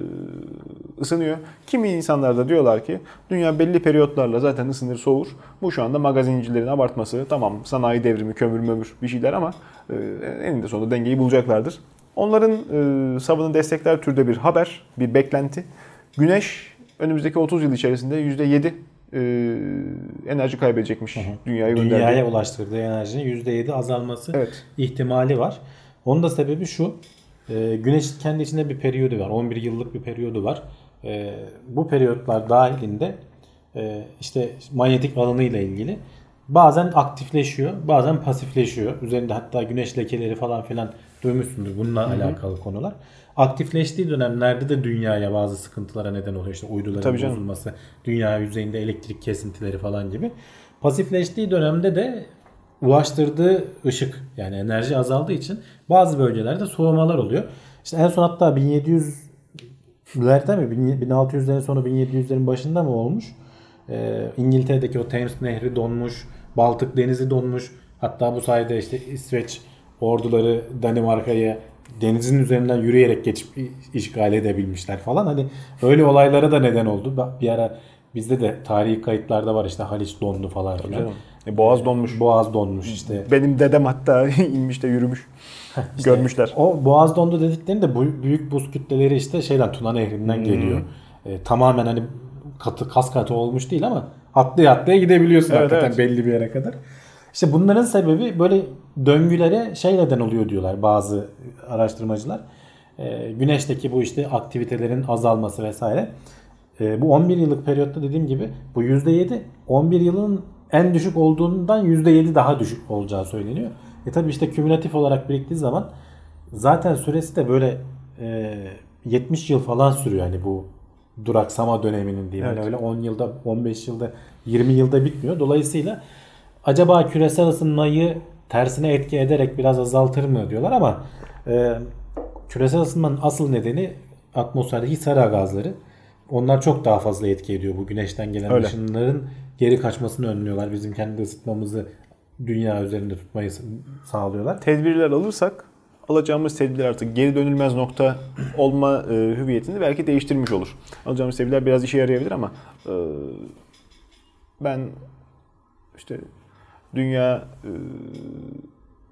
S1: ısınıyor. Kimi insanlar da diyorlar ki dünya belli periyotlarla zaten ısınır soğur. Bu şu anda magazincilerin abartması tamam sanayi devrimi kömür mömür bir şeyler ama e, eninde sonunda dengeyi bulacaklardır. Onların e, savını destekler türde bir haber, bir beklenti. Güneş önümüzdeki 30 yıl içerisinde %7 e, enerji kaybedecekmiş dünyaya gönderdiği.
S2: dünyaya ulaştırdığı enerjinin %7 azalması
S1: Evet.
S2: ihtimali var. Onun da sebebi şu. e, Güneş kendi içinde bir periyodu var. 11 yıllık bir periyodu var. E, bu periyotlar dahilinde e, işte manyetik alanı ile ilgili bazen aktifleşiyor, bazen pasifleşiyor. Üzerinde hatta güneş lekeleri falan filan duymuşsundur bununla alakalı konular. Aktifleştiği dönemlerde de dünyaya bazı sıkıntılara neden oluyor. İşte uyduların
S1: Tabii canım.
S2: bozulması, dünya yüzeyinde elektrik kesintileri falan gibi. Pasifleştiği dönemde de ulaştırdığı ışık yani enerji azaldığı için bazı bölgelerde soğumalar oluyor. İşte en son hatta 1700'lerde mi 1600'lerin sonu 1700'lerin başında mı olmuş? Ee, İngiltere'deki o Thames Nehri donmuş, Baltık Denizi donmuş. Hatta bu sayede işte İsveç orduları Danimarka'ya denizin üzerinden yürüyerek geçip işgal edebilmişler falan. Hani öyle olaylara da neden oldu. Bir ara bizde de tarihi kayıtlarda var işte Haliç dondu falan filan.
S1: E, boğaz donmuş.
S2: Boğaz donmuş işte.
S1: Benim dedem hatta inmiş de yürümüş. Görmüşler.
S2: O boğaz dondu dediklerinde bu büyük buz kütleleri işte şeyden Tuna Nehri'nden geliyor. E, tamamen hani katı kas katı olmuş değil ama atlaya atlaya gidebiliyorsun
S1: Evet,
S2: hakikaten
S1: evet.
S2: belli bir yere kadar. İşte bunların sebebi böyle döngülere şey neden oluyor diyorlar bazı araştırmacılar. E, güneşteki bu işte aktivitelerin azalması vesaire. E, bu 11 yıllık periyotta dediğim gibi bu %7 11 yılın en düşük olduğundan %7 daha düşük olacağı söyleniyor. E tabi işte kümülatif olarak biriktiği zaman zaten süresi de böyle e, 70 yıl falan sürüyor hani bu duraksama döneminin diye. Yani
S1: Evet.
S2: öyle 10 yılda, 15 yılda, 20 yılda bitmiyor. Dolayısıyla acaba küresel ısınmayı tersine etki ederek biraz azaltır mı diyorlar ama e, küresel ısınmanın asıl nedeni atmosferdeki sera gazları. Onlar çok daha fazla etki ediyor bu güneşten gelen
S1: Öyle.
S2: ışınların geri kaçmasını önlüyorlar. Bizim kendi ısıtmamızı dünya üzerinde tutmayı sağlıyorlar.
S1: Tedbirler alırsak alacağımız tedbirler artık geri dönülmez nokta olma e, hüviyetini belki değiştirmiş olur. Alacağımız tedbirler biraz işe yarayabilir ama e, ben işte dünya e,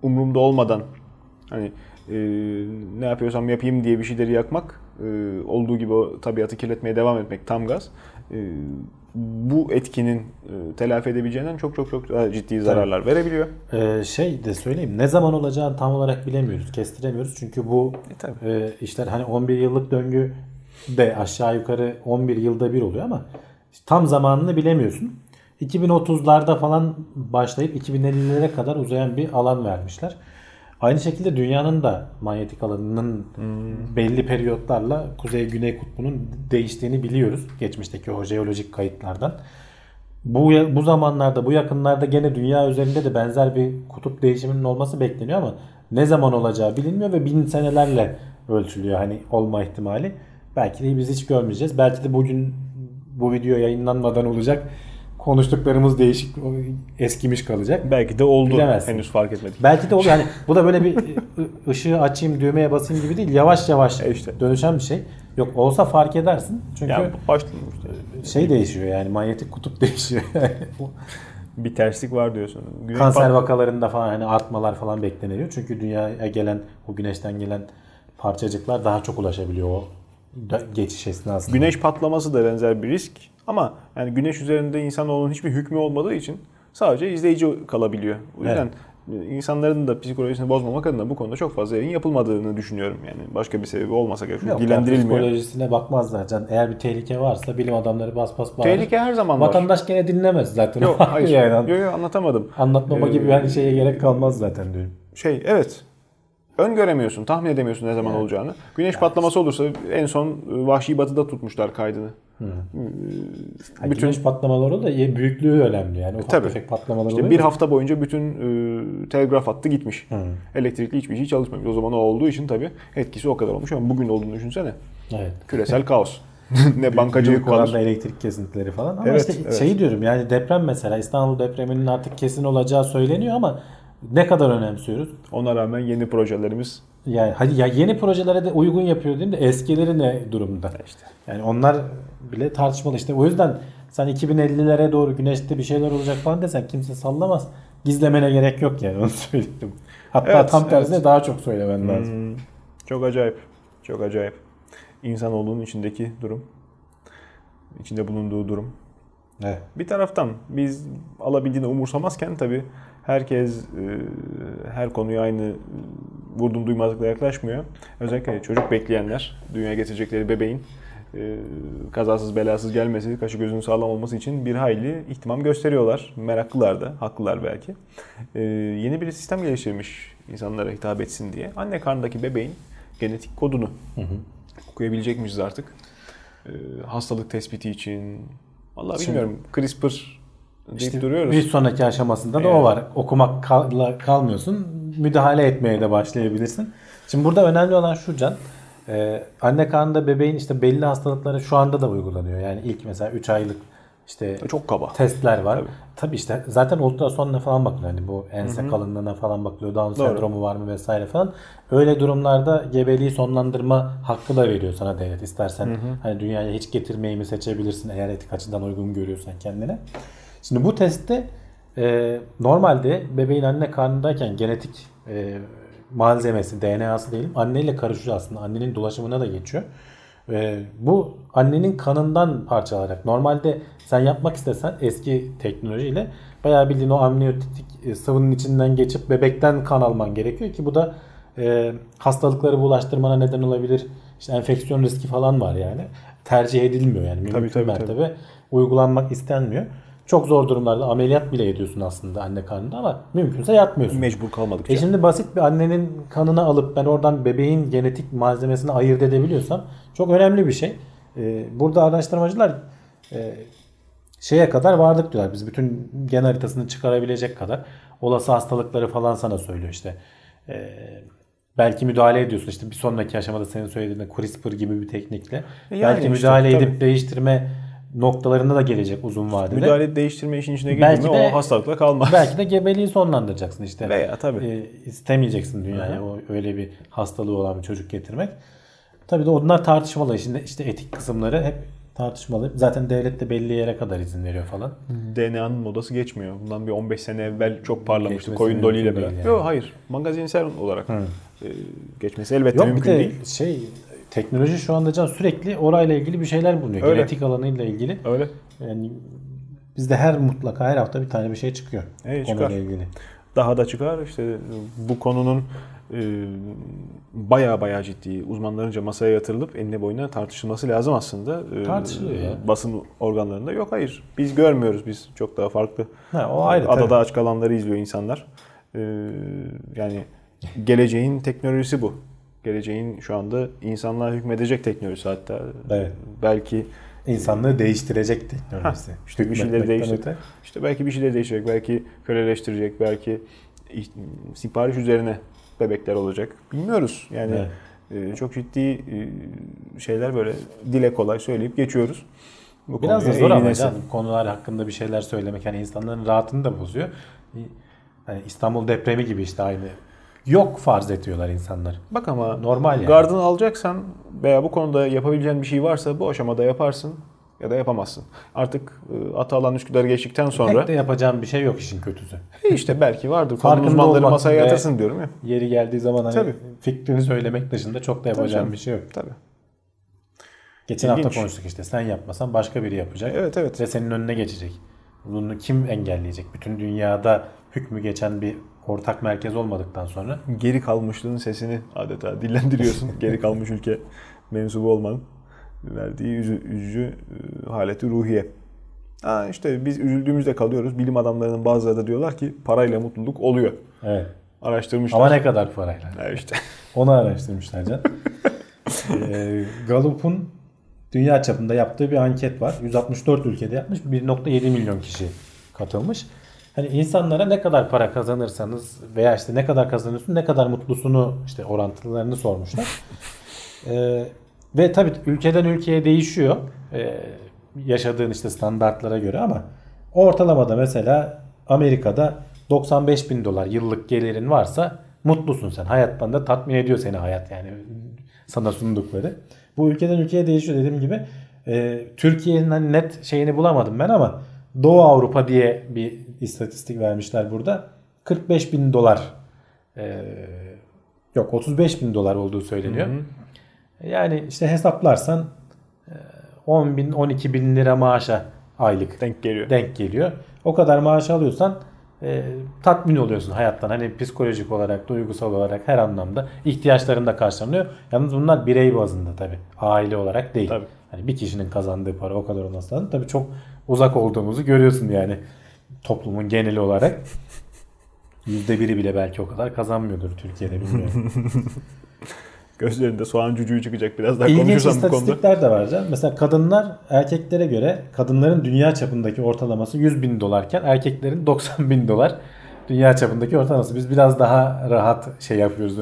S1: umurumda olmadan hani e, ne yapıyorsam yapayım diye bir şeyleri yakmak e, olduğu gibi o tabiatı kirletmeye devam etmek tam gaz e, bu etkinin e, telafi edebileceğinden çok çok çok daha ciddi zararlar verebiliyor.
S2: Ee, şey de söyleyeyim ne zaman olacağını tam olarak bilemiyoruz. Kestiremiyoruz. Çünkü bu
S1: E, tabii.
S2: e, işler hani 11 yıllık döngü de aşağı yukarı 11 yılda bir oluyor ama tam zamanını bilemiyorsun. 2030'larda falan başlayıp 2050'lere kadar uzayan bir alan vermişler. Aynı şekilde dünyanın da manyetik alanının belli periyotlarla kuzey-güney kutbunun değiştiğini biliyoruz. Geçmişteki o jeolojik kayıtlardan. Bu bu zamanlarda, bu yakınlarda gene dünya üzerinde de benzer bir kutup değişiminin olması bekleniyor ama ne zaman olacağı bilinmiyor ve bin senelerle ölçülüyor hani olma ihtimali. Belki de biz hiç görmeyeceğiz. Belki de bugün bu video yayınlanmadan olacak. Konuştuklarımız değişik, eskimiş kalacak.
S1: Belki de oldu.
S2: Bilemezsin.
S1: Henüz fark etmedik.
S2: Belki de o yani bu da böyle bir ışığı açayım düğmeye basayım gibi değil. Yavaş yavaş
S1: E işte.
S2: dönüşen bir şey. Yok olsa fark edersin. Çünkü
S1: Ya başlamış.
S2: şey değişiyor yani manyetik kutup değişiyor.
S1: Bir terslik var diyorsun. Güney
S2: Kanser vakalarında falan hani artmalar falan bekleniyor. Çünkü dünyaya gelen o güneşten gelen parçacıklar daha çok ulaşabiliyor o geçiş esnasında.
S1: Güneş patlaması da benzer bir risk. Ama yani güneş üzerinde insanoğlunun hiçbir hükmü olmadığı için sadece izleyici kalabiliyor. O yüzden insanların da psikolojisini bozmamak adına bu konuda çok fazla yayın yapılmadığını düşünüyorum. Yani başka bir sebebi olmasa gerek. Çünkü
S2: Yok,
S1: dilendirilmiyor.
S2: Psikolojisine bakmazlar can. Eğer bir tehlike varsa bilim adamları bas bas bağırır.
S1: Tehlike her zaman var.
S2: Vatandaş gene dinlemez zaten.
S1: Yok hayır.
S2: yani.
S1: Yok yok anlatamadım.
S2: Anlatmama
S1: Ee,
S2: gibi bir şeye gerek kalmaz zaten diyorum.
S1: şey evet öngöremiyorsun, tahmin edemiyorsun ne zaman olacağını. Güneş patlaması olursa en son e, Vahşi Batı'da tutmuşlar kaydını.
S2: Bütün
S1: bütün-
S2: güneş patlamaları da ye- büyüklüğü önemli yani. Ufak
S1: tabii.
S2: tefek patlamalar
S1: İşte bir hafta boyunca bütün e, telgraf hattı gitmiş. Elektrikli hiçbir şey çalışmamış. O zaman o olduğu için tabii etkisi o kadar olmuş ama bugün olduğunu düşünsene.
S2: Evet.
S1: Küresel kaos. ne bankacılık kalır.
S2: elektrik kesintileri falan. Ama
S1: Evet,
S2: işte
S1: evet.
S2: şeyi diyorum yani deprem mesela İstanbul depreminin artık kesin olacağı söyleniyor ama ne kadar önemsiyoruz?
S1: Ona rağmen yeni projelerimiz
S2: Yani hadi ya yeni projelere de uygun yapıyor değil mi de eskileri ne durumda?
S1: işte.
S2: Yani onlar bile tartışmalı işte. O yüzden sen 2050'lere doğru güneşte bir şeyler olacak falan desen kimse sallamaz. Gizlemene gerek yok yani onu söyleyeyim. Hatta
S1: Evet,
S2: tam tersine
S1: evet.
S2: daha çok söylemen lazım.
S1: Hmm, çok acayip. Çok acayip. İnsanoğlunun içindeki durum. içinde bulunduğu durum.
S2: Evet.
S1: Bir taraftan biz alabildiğini umursamazken tabii herkes e, her konuya aynı vurdum duymazlıkla yaklaşmıyor. Özellikle çocuk bekleyenler, dünyaya getirecekleri bebeğin e, kazasız belasız gelmesi, kaşı gözünün sağlam olması için bir hayli ihtimam gösteriyorlar. Meraklılar da, haklılar belki. E, yeni bir sistem geliştirmiş insanlara hitap etsin diye. Anne karnındaki bebeğin genetik kodunu okuyabilecekmişiz artık. Hastalık tespiti için. Vallahi bilmiyorum. CRISPR deyip
S2: İşte
S1: duruyoruz.
S2: bir sonraki aşamasında da
S1: Evet.
S2: o var. Okumak kal- kalmıyorsun. Müdahale etmeye de başlayabilirsin. Şimdi burada önemli olan şu Can. e, anne karnında bebeğin işte belli hastalıkları şu anda da uygulanıyor. Yani ilk mesela 3 aylık işte
S1: Çok kaba.
S2: testler var.
S1: Tabii.
S2: Tabii, işte zaten ultrasonla falan bakılıyor. Hani bu ense kalınlığına falan bakılıyor. Down
S1: Doğru.
S2: sendromu var mı vesaire falan. Öyle durumlarda gebeliği sonlandırma hakkı da veriyor sana devlet. İstersen hani dünyaya hiç getirmeyi mi seçebilirsin eğer etik açıdan uygun görüyorsan kendine. Şimdi bu testte e, normalde bebeğin anne karnındayken genetik e, malzemesi, DNA'sı diyelim anneyle karışıyor aslında. Annenin dolaşımına da geçiyor. E, bu annenin kanından parçalarak normalde sen yapmak istesen eski teknolojiyle bayağı bildiğin o amniyotik e, sıvının içinden geçip bebekten kan alman gerekiyor ki bu da e, hastalıkları bulaştırmana neden olabilir. İşte enfeksiyon riski falan var yani. Tercih edilmiyor yani. Mümkün
S1: Tabii, tabii,
S2: mertebe uygulanmak istenmiyor. Çok zor durumlarda ameliyat bile ediyorsun aslında anne karnında ama mümkünse yapmıyorsun.
S1: Mecbur kalmadıkça.
S2: E şimdi basit bir annenin kanını alıp ben oradan bebeğin genetik malzemesini ayırt edebiliyorsam çok önemli bir şey. Ee, burada araştırmacılar e, şeye kadar vardık diyorlar. Biz bütün gen haritasını çıkarabilecek kadar olası hastalıkları falan sana söylüyor işte. Ee, belki müdahale ediyorsun işte bir sonraki aşamada senin söylediğin CRISPR gibi bir teknikle.
S1: E yani
S2: belki
S1: işte,
S2: müdahale
S1: tabii.
S2: edip değiştirme noktalarında da gelecek uzun vadede.
S1: Müdahale değiştirme işin içine girdi mi o hastalıkla kalmaz.
S2: Belki de gebeliği sonlandıracaksın işte.
S1: Veya tabii.
S2: E, istemeyeceksin dünyaya o öyle bir hastalığı olan bir çocuk getirmek. Tabii de onlar tartışmalı. Şimdi işte etik kısımları hep tartışmalı. Zaten devlet de belli yere kadar izin veriyor falan.
S1: DNA'nın modası geçmiyor. Bundan bir 15 sene evvel çok parlamıştı koyun
S2: mümkün
S1: beraber.
S2: değil
S1: Yok
S2: yani.
S1: hayır. Magazinsel olarak e, geçmesi elbette
S2: Yok
S1: mümkün
S2: de
S1: değil.
S2: şey teknoloji şu anda can sürekli orayla ilgili bir şeyler bulunuyor.
S1: Öyle.
S2: Genetik alanıyla ilgili.
S1: Öyle.
S2: Yani bizde her mutlaka her hafta bir tane bir şey çıkıyor.
S1: Evet,
S2: konuyla
S1: çıkar.
S2: ilgili.
S1: Daha da çıkar. İşte bu konunun e, baya baya ciddi uzmanlarınca masaya yatırılıp enine boyuna tartışılması lazım aslında. E,
S2: Tartışılıyor ya.
S1: Basın organlarında. Yok hayır. Biz görmüyoruz. Biz çok daha farklı.
S2: Ha, o ayrı
S1: Adada
S2: tabii.
S1: aç kalanları izliyor insanlar. E, yani geleceğin teknolojisi bu. Geleceğin şu anda insanlığa hükmedecek teknolojisi hatta.
S2: Evet.
S1: Belki
S2: İnsanlığı değiştirecek teknolojisi.
S1: işte bir şeyleri değiştirecek.
S2: öte.
S1: İşte belki bir şeyleri değiştirecek, belki köleleştirecek, belki sipariş üzerine bebekler olacak. Bilmiyoruz. Yani e, çok ciddi e, şeyler böyle dile kolay söyleyip geçiyoruz. Bu
S2: Biraz da zor ama canım. konular hakkında bir şeyler söylemek hani insanların rahatını da bozuyor. Hani İstanbul depremi gibi işte aynı. Yok farz ediyorlar insanlar.
S1: Bak ama
S2: Normal yani.
S1: gardını alacaksan veya bu konuda yapabileceğin bir şey varsa bu aşamada yaparsın ya da yapamazsın. Artık e, Atalan Üsküdar geçtikten sonra
S2: Pek de yapacağım bir şey yok işin kötüsü.
S1: e, işte belki vardır. Konu
S2: Farkında
S1: uzmanları masaya yatırsın diyorum ya.
S2: Yeri geldiği zaman hani
S1: Tabii.
S2: fikrini söylemek dışında çok da yapacağım bir şey yok.
S1: Tabii.
S2: Geçen
S1: İlginç.
S2: hafta konuştuk işte sen yapmasan başka biri yapacak.
S1: Evet evet.
S2: Ve senin önüne geçecek. Bunu kim engelleyecek? Bütün dünyada hükmü geçen bir ortak merkez olmadıktan sonra.
S1: geri kalmışlığın sesini adeta dillendiriyorsun. geri kalmış ülke mensubu olmanın verdiği üzü- üzücü e, haleti ruhiye. Ha işte biz üzüldüğümüzde kalıyoruz. Bilim adamlarının bazıları da diyorlar ki parayla mutluluk oluyor.
S2: Evet.
S1: Araştırmışlar.
S2: Ama ne kadar parayla?
S1: Ha işte.
S2: Onu araştırmışlar can. ee, Gallup'un dünya çapında yaptığı bir anket var. 164 ülkede yapmış. 1.7 milyon kişi katılmış. Hani insanlara ne kadar para kazanırsanız veya işte ne kadar kazanıyorsun, ne kadar mutlusunu işte orantılarını sormuşlar. Ee, ve tabii ülkeden ülkeye değişiyor. Ee, yaşadığın işte standartlara göre ama ortalamada mesela Amerika'da 95 bin dolar yıllık gelirin varsa mutlusun sen. Hayattan da tatmin ediyor seni hayat yani sana sundukları. Bu ülkeden ülkeye değişiyor dediğim gibi. Ee, Türkiye'nin hani net şeyini bulamadım ben ama Doğu Avrupa diye bir istatistik vermişler burada. 45 bin dolar ee, yok 35 bin dolar olduğu söyleniyor. Yani işte hesaplarsan e, 10 bin 12 bin lira maaşa aylık
S1: Denk geliyor.
S2: denk geliyor. O kadar maaş alıyorsan e, tatmin oluyorsun hayattan. Hani psikolojik olarak, duygusal olarak her anlamda ihtiyaçların da karşılanıyor. Yalnız bunlar birey bazında tabii. Aile olarak değil.
S1: Tabii.
S2: Hani bir kişinin kazandığı para o kadar olmasa tabii çok uzak olduğumuzu görüyorsun yani toplumun geneli olarak. Yüzde biri bile belki o kadar kazanmıyordur Türkiye'de bilmiyorum.
S1: Gözlerinde soğan cücüğü çıkacak biraz daha
S2: İlginç
S1: konuşursam bu konuda.
S2: istatistikler de var canım. Mesela kadınlar erkeklere göre kadınların dünya çapındaki ortalaması 100 bin dolarken erkeklerin 90 bin dolar dünya çapındaki ortalaması. Biz biraz daha rahat şey yapıyoruz.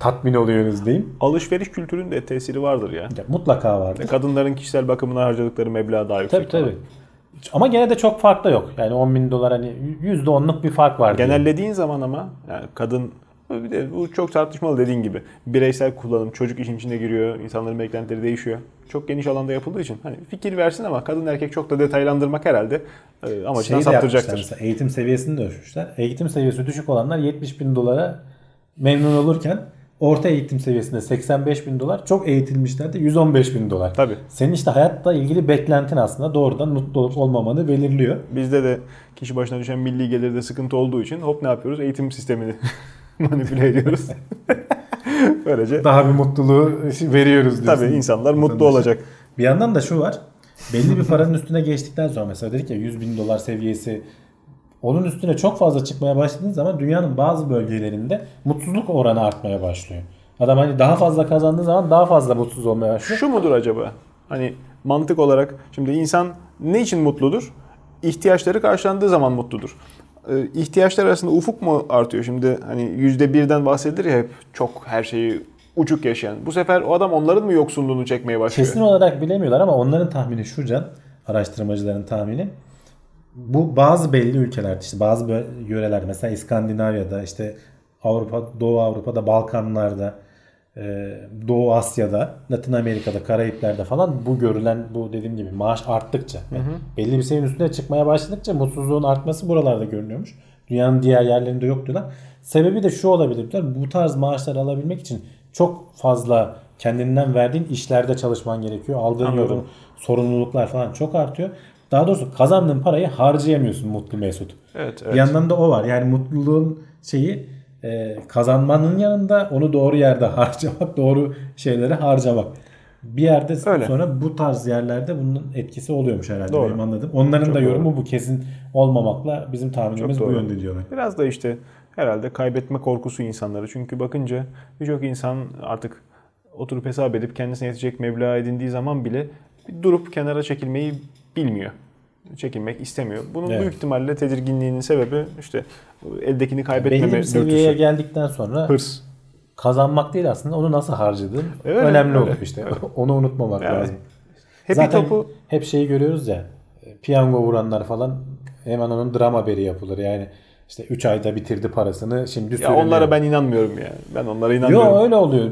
S2: Tatmin oluyoruz diyeyim.
S1: Alışveriş kültürünün de tesiri vardır ya.
S2: Ya mutlaka vardır.
S1: Kadınların kişisel bakımına harcadıkları meblağ daha yüksek.
S2: Tabii tabii. Ama gene de çok fark da yok. Yani 10 bin dolar hani %10'luk bir fark var.
S1: Genellediğin zaman ama yani kadın bir de bu çok tartışmalı dediğin gibi. Bireysel kullanım, çocuk işin içine giriyor, insanların beklentileri değişiyor. Çok geniş alanda yapıldığı için hani fikir versin ama kadın erkek çok da detaylandırmak herhalde e, amacından
S2: Şeyi de yapmışlar
S1: saptıracaktır.
S2: mesela eğitim seviyesini de ölçmüşler. Eğitim seviyesi düşük olanlar 70 bin dolara memnun olurken orta eğitim seviyesinde 85 bin dolar çok eğitilmişler de 115 bin dolar.
S1: Tabii.
S2: Senin işte hayatla ilgili beklentin aslında doğrudan mutlu olup olmamanı belirliyor.
S1: Bizde de kişi başına düşen milli gelirde sıkıntı olduğu için hop ne yapıyoruz? Eğitim sistemini manipüle ediyoruz. Böylece
S2: Daha bir mutluluğu veriyoruz diyorsun.
S1: tabii insanlar mutlu
S2: Vatandaşa.
S1: olacak.
S2: Bir yandan da şu var. Belli bir paranın üstüne geçtikten sonra mesela dedik ya 100 bin dolar seviyesi onun üstüne çok fazla çıkmaya başladığın zaman dünyanın bazı bölgelerinde mutsuzluk oranı artmaya başlıyor. Adam hani daha fazla kazandığı zaman daha fazla mutsuz olmaya başlıyor.
S1: Şu mudur acaba? Hani mantık olarak şimdi insan ne için mutludur? İhtiyaçları karşılandığı zaman mutludur. Ee, ihtiyaçlar arasında ufuk mu artıyor? Şimdi hani yüzde birden bahsedilir ya hep çok her şeyi uçuk yaşayan. Bu sefer o adam onların mı yoksunluğunu çekmeye başlıyor?
S2: Kesin olarak bilemiyorlar ama onların tahmini şu can, araştırmacıların tahmini. Bu bazı belli ülkelerde işte bazı bö- yöreler mesela İskandinavya'da işte Avrupa, Doğu Avrupa'da, Balkanlarda, Doğu Asya'da, Latin Amerika'da, Karayipler'de falan bu görülen bu dediğim gibi maaş arttıkça yani belli bir seviyenin üstüne çıkmaya başladıkça mutsuzluğun artması buralarda görünüyormuş. Dünyanın diğer yerlerinde yok diyorlar. Sebebi de şu olabilir diyorlar. Bu tarz maaşları alabilmek için çok fazla kendinden verdiğin işlerde çalışman gerekiyor. Aldığın
S1: Anladım.
S2: yorum, sorumluluklar falan çok artıyor. Daha doğrusu kazandığın parayı harcayamıyorsun mutlu mesut.
S1: Evet,
S2: Bir
S1: evet.
S2: yandan da o var. Yani mutluluğun şeyi e, kazanmanın yanında onu doğru yerde harcamak, doğru şeyleri harcamak. Bir yerde
S1: Öyle.
S2: sonra bu tarz yerlerde bunun etkisi oluyormuş herhalde
S1: Doğru.
S2: benim anladığım. Onların
S1: Çok
S2: da
S1: doğru.
S2: yorumu bu kesin olmamakla bizim tahminimiz bu
S1: doğru.
S2: yönde diyorlar.
S1: Biraz da işte herhalde kaybetme korkusu insanları. Çünkü bakınca birçok insan artık oturup hesap edip kendisine yetecek meblağ edindiği zaman bile durup kenara çekilmeyi bilmiyor. Çekilmek istemiyor. Bunun
S2: Evet.
S1: büyük ihtimalle tedirginliğinin sebebi işte eldekini
S2: Belli
S1: kaybetmeme
S2: bir seviyeye
S1: dürtüsü.
S2: geldikten sonra
S1: Hırs.
S2: kazanmak değil aslında onu nasıl harcadığın
S1: Öyle,
S2: önemli
S1: öyle.
S2: oluyor işte. Onu unutmamak
S1: Yani
S2: lazım.
S1: Happy
S2: Zaten
S1: topu
S2: hep şeyi görüyoruz ya. Piyango vuranlar falan hemen onun dram haberi yapılır. Yani işte 3 ayda bitirdi parasını şimdi
S1: ya onlara ben inanmıyorum ya. Ben onlara inanmıyorum.
S2: Yo öyle oluyor.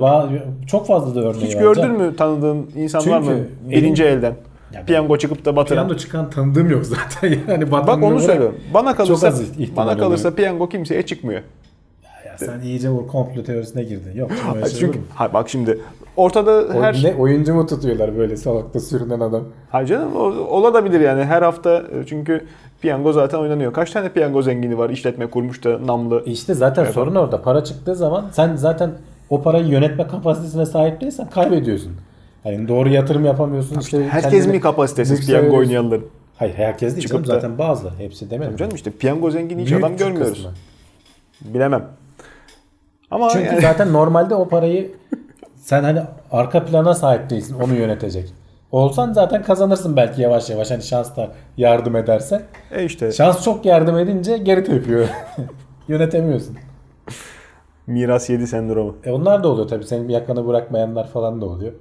S2: Çok fazla da örneği
S1: Hiç
S2: var.
S1: gördün mü tanıdığın insan var mı?
S2: Çünkü
S1: Birinci elden.
S2: Ya
S1: Piyango çıkıp da batıran.
S2: Piyango çıkan tanıdığım yok zaten. Yani
S1: Bak onu söylüyorum. Bana kalırsa bana kalırsa
S2: oluyor.
S1: piyango kimseye çıkmıyor.
S2: Ya sen iyice o komplo teorisine girdin. Yok. şey
S1: Çünkü ha bak şimdi ortada
S2: O
S1: her
S2: ne oyuncu mu tutuyorlar böyle salakta sürünen adam?
S1: ha canım o, olabilir yani her hafta e, çünkü piyango zaten oynanıyor. Kaç tane piyango zengini var işletme kurmuş da namlı.
S2: İşte zaten sorun orada. Para çıktığı zaman sen zaten o parayı yönetme kapasitesine sahip değilsen kaybediyorsun. Yani doğru yatırım yapamıyorsun. işte
S1: Herkes mi kapasitesiz piyango oynayanların?
S2: Hayır herkes değil
S1: Çıkıp
S2: canım.
S1: da-
S2: Zaten bazı. Hepsi demedim.
S1: Canım işte piyango zengini hiç
S2: Büyük
S1: adam görmüyoruz.
S2: kısmı.
S1: Bilemem. Ama
S2: Çünkü
S1: yani-
S2: zaten normalde o parayı sen hani arka plana sahip değilsin onu yönetecek. Olsan zaten kazanırsın belki yavaş yavaş hani şans da yardım ederse.
S1: e işte
S2: Şans çok yardım edince geri tepiyor. Yönetemiyorsun.
S1: miras yedi sendromu.
S2: E onlar da oluyor tabii. Senin yakanı bırakmayanlar falan da oluyor.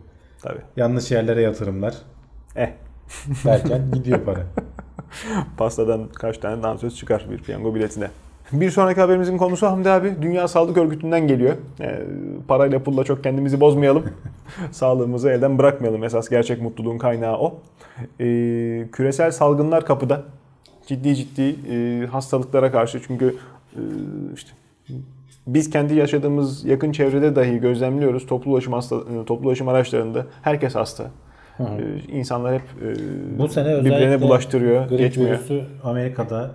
S1: Tabii.
S2: Yanlış yerlere yatırımlar
S1: Eh
S2: derken gidiyor para.
S1: pastadan kaç tane dansöz çıkar bir piyango biletine. Bir sonraki haberimizin konusu Hamdi abi Dünya Sağlık Örgütü'nden geliyor. Ee, parayla pulla çok kendimizi bozmayalım. Sağlığımızı elden bırakmayalım. Esas gerçek mutluluğun kaynağı o. Ee, küresel salgınlar kapıda. Ciddi ciddi e, hastalıklara karşı çünkü e, işte biz kendi yaşadığımız yakın çevrede dahi gözlemliyoruz. Toplu ulaşım hasta, e, toplu ulaşım araçlarında herkes hasta. Ee, insanlar hep e,
S2: Bu sene
S1: birbirine bulaştırıyor,
S2: grip
S1: geçmiyor.
S2: virüsü Amerika'da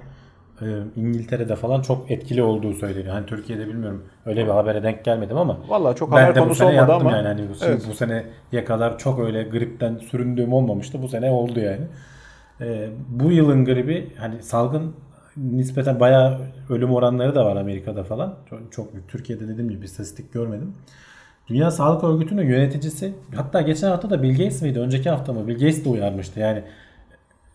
S2: e, İngiltere'de falan çok etkili olduğu söyleniyor. Hani Türkiye'de bilmiyorum öyle bir habere denk gelmedim ama
S1: Vallahi çok haber konusu olmadı ama
S2: yani hani bu,
S1: Evet.
S2: bu seneye kadar çok öyle gripten süründüğüm olmamıştı. Bu sene oldu yani. E, bu yılın gribi hani salgın nispeten bayağı ölüm oranları da var Amerika'da falan. Çok, çok büyük. Türkiye'de dediğim gibi istatistik görmedim. Dünya Sağlık Örgütü'nün yöneticisi hatta geçen hafta da Bill Gates miydi? Önceki hafta mı? Bill Gates de uyarmıştı. Yani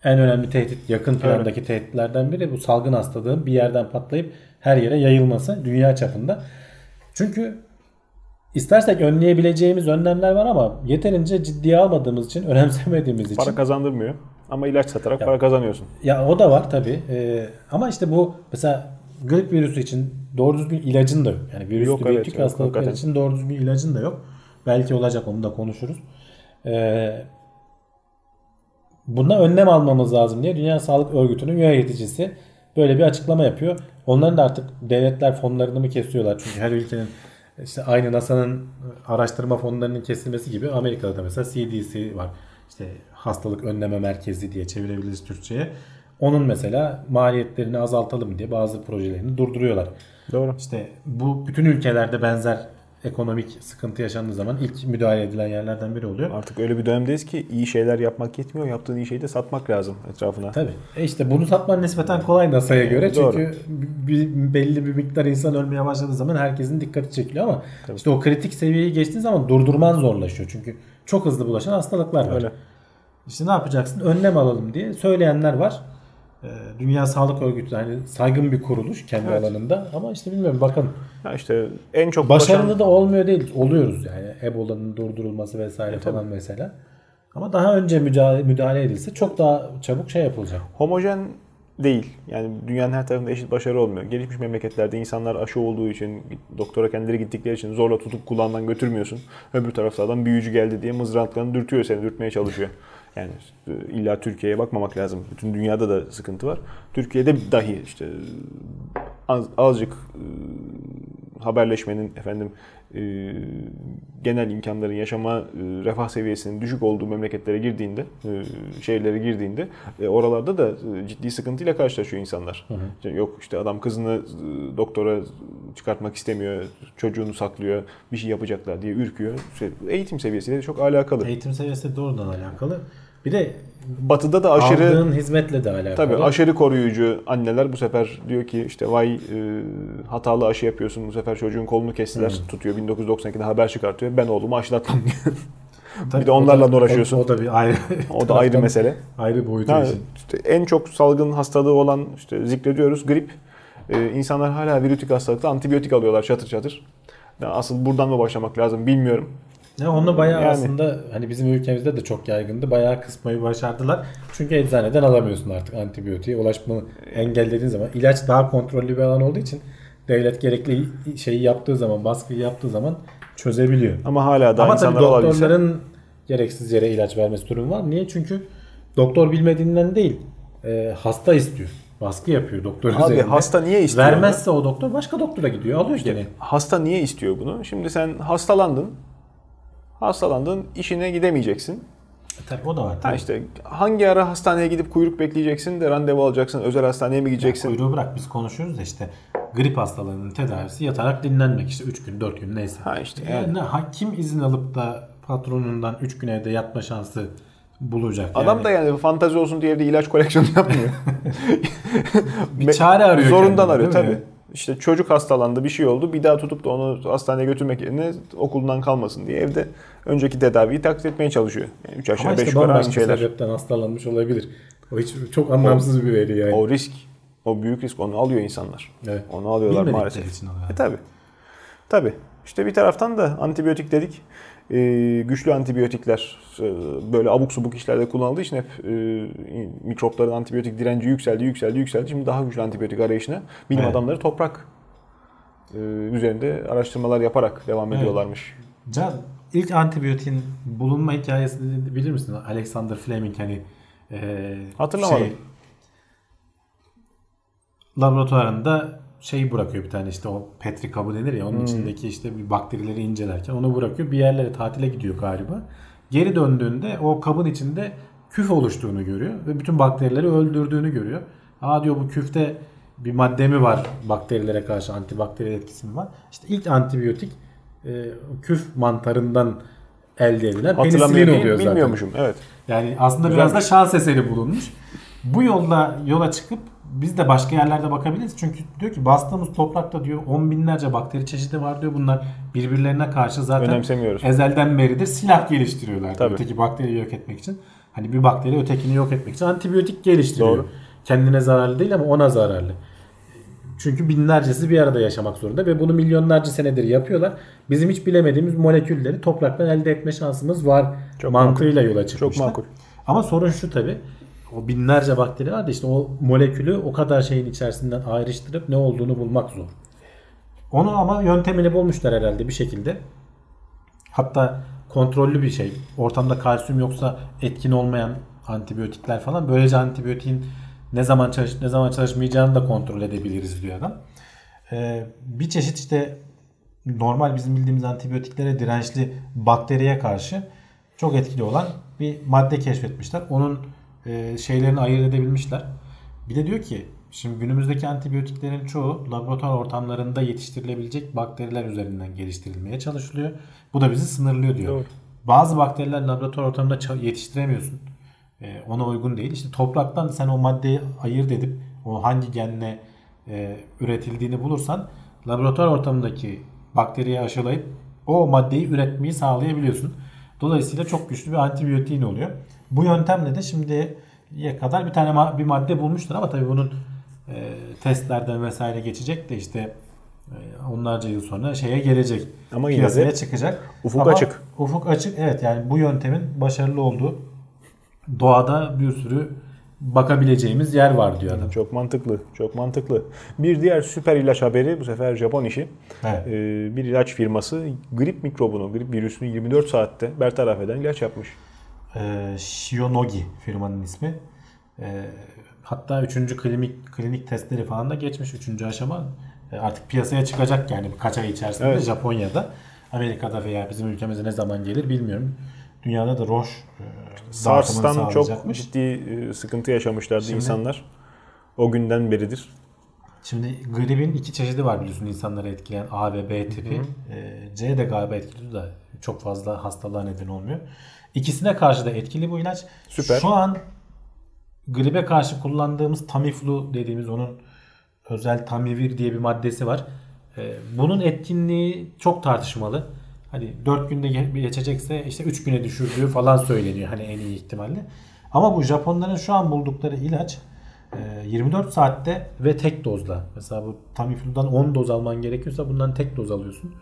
S2: en önemli tehdit yakın plandaki tehditlerden biri bu salgın hastalığın bir yerden patlayıp her yere yayılması dünya çapında. Çünkü istersek önleyebileceğimiz önlemler var ama yeterince ciddiye almadığımız için, önemsemediğimiz için.
S1: Para kazandırmıyor. Ama ilaç satarak para kazanıyorsun.
S2: Ya o da var tabi. ama işte bu mesela grip virüsü için doğru düzgün ilacın da yok. Yani virüslü
S1: Yok, evet,
S2: biyotik
S1: yok,
S2: hastalıklar
S1: hakikaten.
S2: için doğru düzgün ilacın da yok. Belki olacak onu da konuşuruz. Ee, buna önlem almamız lazım diye Dünya Sağlık Örgütü'nün yöneticisi böyle bir açıklama yapıyor. Onların da artık devletler fonlarını mı kesiyorlar? Çünkü her ülkenin işte aynı NASA'nın araştırma fonlarının kesilmesi gibi Amerika'da da mesela CDC var. İşte hastalık önleme merkezi diye çevirebiliriz Türkçe'ye. Onun mesela maliyetlerini azaltalım diye bazı projelerini durduruyorlar.
S1: Doğru.
S2: İşte bu bütün ülkelerde benzer ekonomik sıkıntı yaşandığı zaman ilk müdahale edilen yerlerden biri oluyor.
S1: Artık öyle bir dönemdeyiz ki iyi şeyler yapmak yetmiyor. Yaptığın iyi şeyi de satmak lazım etrafına.
S2: Tabii. E işte bunu satman nispeten kolay NASA'ya göre.
S1: Doğru.
S2: Çünkü bir, belli bir miktar insan ölmeye başladığı zaman herkesin dikkati çekiliyor ama işte o kritik seviyeyi geçtiğin zaman durdurman zorlaşıyor. Çünkü çok hızlı bulaşan hastalıklar var.
S1: Öyle.
S2: İşte ne yapacaksın? Önlem alalım diye söyleyenler var. Ee, Dünya Sağlık Örgütü hani saygın bir kuruluş kendi
S1: Evet.
S2: alanında ama işte bilmiyorum bakalım.
S1: Ya işte en çok
S2: Başarılı
S1: bulaşan-
S2: da olmuyor değil. Oluyoruz yani. Ebola'nın durdurulması vesaire falan mesela. Ama daha önce müdahale, müdahale edilse çok daha çabuk şey yapılacak.
S1: homojen değil. Yani dünyanın her tarafında eşit başarı olmuyor. Gelişmiş memleketlerde insanlar aşı olduğu için, doktora kendileri gittikleri için zorla tutup kulağından götürmüyorsun. Öbür tarafta adam büyücü geldi diye mızraklarını dürtüyor seni, dürtmeye çalışıyor. Yani e, illa Türkiye'ye bakmamak lazım. Bütün dünyada da sıkıntı var. Türkiye'de dahi işte az, azıcık e, haberleşmenin efendim e, genel imkanların yaşama e, refah seviyesinin düşük olduğu memleketlere girdiğinde e, şehirlere girdiğinde e, oralarda da e, ciddi sıkıntıyla karşılaşıyor insanlar. İşte Yok işte adam kızını e, doktora çıkartmak istemiyor, çocuğunu saklıyor, bir şey yapacaklar diye ürküyor. İşte eğitim seviyesiyle çok alakalı.
S2: Eğitim seviyesi de doğrudan alakalı. Bir de
S1: Batı'da da aşırı
S2: aldığın hizmetle de alakalı.
S1: Tabii aşırı koruyucu anneler bu sefer diyor ki işte vay e, hatalı aşı yapıyorsun bu sefer çocuğun kolunu kestiler tutuyor 1992'de haber çıkartıyor ben oğlumu aşılatmam diyor.
S2: Tabii
S1: bir de onlarla
S2: da-
S1: uğraşıyorsun.
S2: O, o da bir ayrı.
S1: O da ayrı mesele.
S2: Ayrı boyutu
S1: Ha,
S2: için.
S1: işte en çok salgın hastalığı olan işte zikrediyoruz grip. E, insanlar hala virütik hastalıkta antibiyotik alıyorlar çatır çatır. Ya asıl buradan mı başlamak lazım bilmiyorum.
S2: Ya onu bayağı
S1: Yani.
S2: aslında hani bizim ülkemizde de çok yaygındı. Bayağı kısmayı başardılar. Çünkü eczaneden alamıyorsun artık antibiyotiği. Ulaşmanı engellediğin zaman. ilaç daha kontrollü bir alan olduğu için devlet gerekli şeyi yaptığı zaman, baskıyı yaptığı zaman çözebiliyor.
S1: Ama hala daha
S2: Ama tabii
S1: insanlar olabilse.
S2: doktorların gereksiz yere ilaç vermesi durum var. Niye? Çünkü doktor bilmediğinden değil. e, hasta istiyor. Baskı yapıyor doktor
S1: Abi
S2: üzerinde.
S1: hasta niye istiyor?
S2: Vermezse o doktor başka doktora gidiyor. Alıyor gene.
S1: Hasta niye istiyor bunu? Şimdi sen hastalandın. Hastalandın, işine gidemeyeceksin.
S2: E, Tabii o da var.
S1: Ha
S2: tabii.
S1: işte hangi ara hastaneye gidip kuyruk bekleyeceksin de randevu alacaksın, özel hastaneye mi gideceksin?
S2: Kuyruğu bırak biz konuşuyoruz da işte grip hastalığının tedavisi yatarak dinlenmek işte 3 gün 4 gün neyse.
S1: Ha işte
S2: yani.
S1: yani.
S2: ha, kim izin alıp da patronundan 3 gün evde yatma şansı bulacak?
S1: Adam
S2: yani.
S1: da yani fantazi olsun diye evde ilaç koleksiyonu yapmıyor.
S2: bir çare arıyor.
S1: Zorundan
S2: kendine,
S1: arıyor
S2: mi?
S1: İşte çocuk hastalandı, bir şey oldu. Bir daha tutup da onu hastaneye götürmek yerine okuldan kalmasın diye evde önceki tedaviyi taklit etmeye çalışıyor. Yani 3
S2: Ama
S1: aşağı 5
S2: işte
S1: yukarı aynı şeyler.
S2: sebepten hastalanmış olabilir. O hiç çok anlamsız bir veri yani.
S1: O risk, o büyük risk onu alıyor insanlar.
S2: Evet.
S1: Onu alıyorlar
S2: Bilmedikleri
S1: maalesef.
S2: için oluyor.
S1: E tabi. Tabi. İşte bir taraftan da antibiyotik dedik. Ee, güçlü antibiyotikler e, böyle abuk subuk işlerde kullanıldığı için hep e, mikropların antibiyotik direnci yükseldi, yükseldi, yükseldi. Şimdi daha güçlü antibiyotik arayışına bilim
S2: Evet.
S1: adamları toprak e, üzerinde araştırmalar yaparak devam
S2: Evet.
S1: ediyorlarmış.
S2: Can ilk antibiyotin bulunma hikayesini bilir misin? Alexander Fleming hani e,
S1: Hatırlamadım.
S2: laboratuvarında şey bırakıyor bir tane işte o petri kabı denir ya onun
S1: Hmm.
S2: içindeki işte bir bakterileri incelerken onu bırakıyor. Bir yerlere tatile gidiyor galiba. Geri döndüğünde o kabın içinde küf oluştuğunu görüyor ve bütün bakterileri öldürdüğünü görüyor. Aa diyor bu küfte bir madde mi var bakterilere karşı antibakteriyel etkisi mi var? İşte ilk antibiyotik e, küf mantarından elde edilen penisilin oluyor zaten.
S1: Bilmiyormuşum. Evet.
S2: Yani aslında
S1: Güzelmiş.
S2: biraz da şans eseri bulunmuş. Bu yolda yola çıkıp biz de başka yerlerde bakabiliriz. Çünkü diyor ki bastığımız toprakta diyor on binlerce bakteri çeşidi var diyor. Bunlar birbirlerine karşı zaten ezelden beridir silah geliştiriyorlar.
S1: Tabii.
S2: Öteki bakteriyi yok etmek için. Hani bir bakteri ötekini yok etmek için antibiyotik geliştiriyor.
S1: Doğru.
S2: Kendine zararlı değil ama ona zararlı. Çünkü binlercesi bir arada yaşamak zorunda ve bunu milyonlarca senedir yapıyorlar. Bizim hiç bilemediğimiz molekülleri topraktan elde etme şansımız var
S1: Çok
S2: mantığıyla yola
S1: Çok
S2: çıkmışlar.
S1: makul.
S2: Ama sorun şu tabi. O binlerce bakteri var da işte o molekülü o kadar şeyin içerisinden ayrıştırıp ne olduğunu bulmak zor. Onu ama yöntemini bulmuşlar herhalde bir şekilde. Hatta kontrollü bir şey. Ortamda kalsiyum yoksa etkin olmayan antibiyotikler falan. Böylece antibiyotiğin ne zaman çalış ne zaman çalışmayacağını da kontrol edebiliriz diyor adam. Ee, bir çeşit işte normal bizim bildiğimiz antibiyotiklere dirençli bakteriye karşı çok etkili olan bir madde keşfetmişler. Onun e, şeylerini ayırt edebilmişler. Bir de diyor ki şimdi günümüzdeki antibiyotiklerin çoğu laboratuvar ortamlarında yetiştirilebilecek bakteriler üzerinden geliştirilmeye çalışılıyor. Bu da bizi sınırlıyor diyor.
S1: Doğru.
S2: Bazı bakteriler laboratuvar ortamında yetiştiremiyorsun. E, ona uygun değil. İşte topraktan sen o maddeyi ayırt edip o hangi genle e, üretildiğini bulursan laboratuvar ortamındaki bakteriyi aşılayıp o maddeyi üretmeyi sağlayabiliyorsun. Dolayısıyla çok güçlü bir antibiyotiğin oluyor. Bu yöntemle de şimdiye kadar bir tane bir madde bulmuşlar ama tabii bunun e, testlerden vesaire geçecek de işte e, onlarca yıl sonra şeye gelecek.
S1: Ama yine de
S2: çıkacak.
S1: ufuk
S2: Ama
S1: açık.
S2: Ufuk açık. Evet yani bu yöntemin başarılı olduğu doğada bir sürü bakabileceğimiz yer var diyor adam.
S1: Çok mantıklı. Çok mantıklı. Bir diğer süper ilaç haberi bu sefer Japon işi.
S2: Evet.
S1: Ee, bir ilaç firması grip mikrobunu, grip virüsünü 24 saatte bertaraf eden ilaç yapmış.
S2: Ee, Shionogi firmanın ismi. Ee, hatta 3. klinik klinik testleri falan da geçmiş 3. aşama. Ee, artık piyasaya çıkacak yani birkaç ay içerisinde
S1: Evet.
S2: Japonya'da. Amerika'da veya bizim ülkemize ne zaman gelir bilmiyorum. Dünyada da Roche e,
S1: SARS'tan çok ciddi e, sıkıntı yaşamışlardı
S2: Şimdi-
S1: insanlar. O günden beridir.
S2: Şimdi gripin iki çeşidi var biliyorsun insanları etkileyen A ve B tipi. Ee, C de galiba etkili da çok fazla hastalığa neden olmuyor. İkisine karşı da etkili bu ilaç.
S1: Süper.
S2: Şu an gribe karşı kullandığımız Tamiflu dediğimiz onun özel Tamivir diye bir maddesi var. Ee, bunun etkinliği çok tartışmalı. Hani 4 günde ge- geçecekse işte 3 güne düşürdüğü falan söyleniyor hani en iyi ihtimalle. Ama bu Japonların şu an buldukları ilaç e, 24 saatte ve tek dozla. Mesela bu Tamiflu'dan 10 doz alman gerekiyorsa bundan tek doz alıyorsun.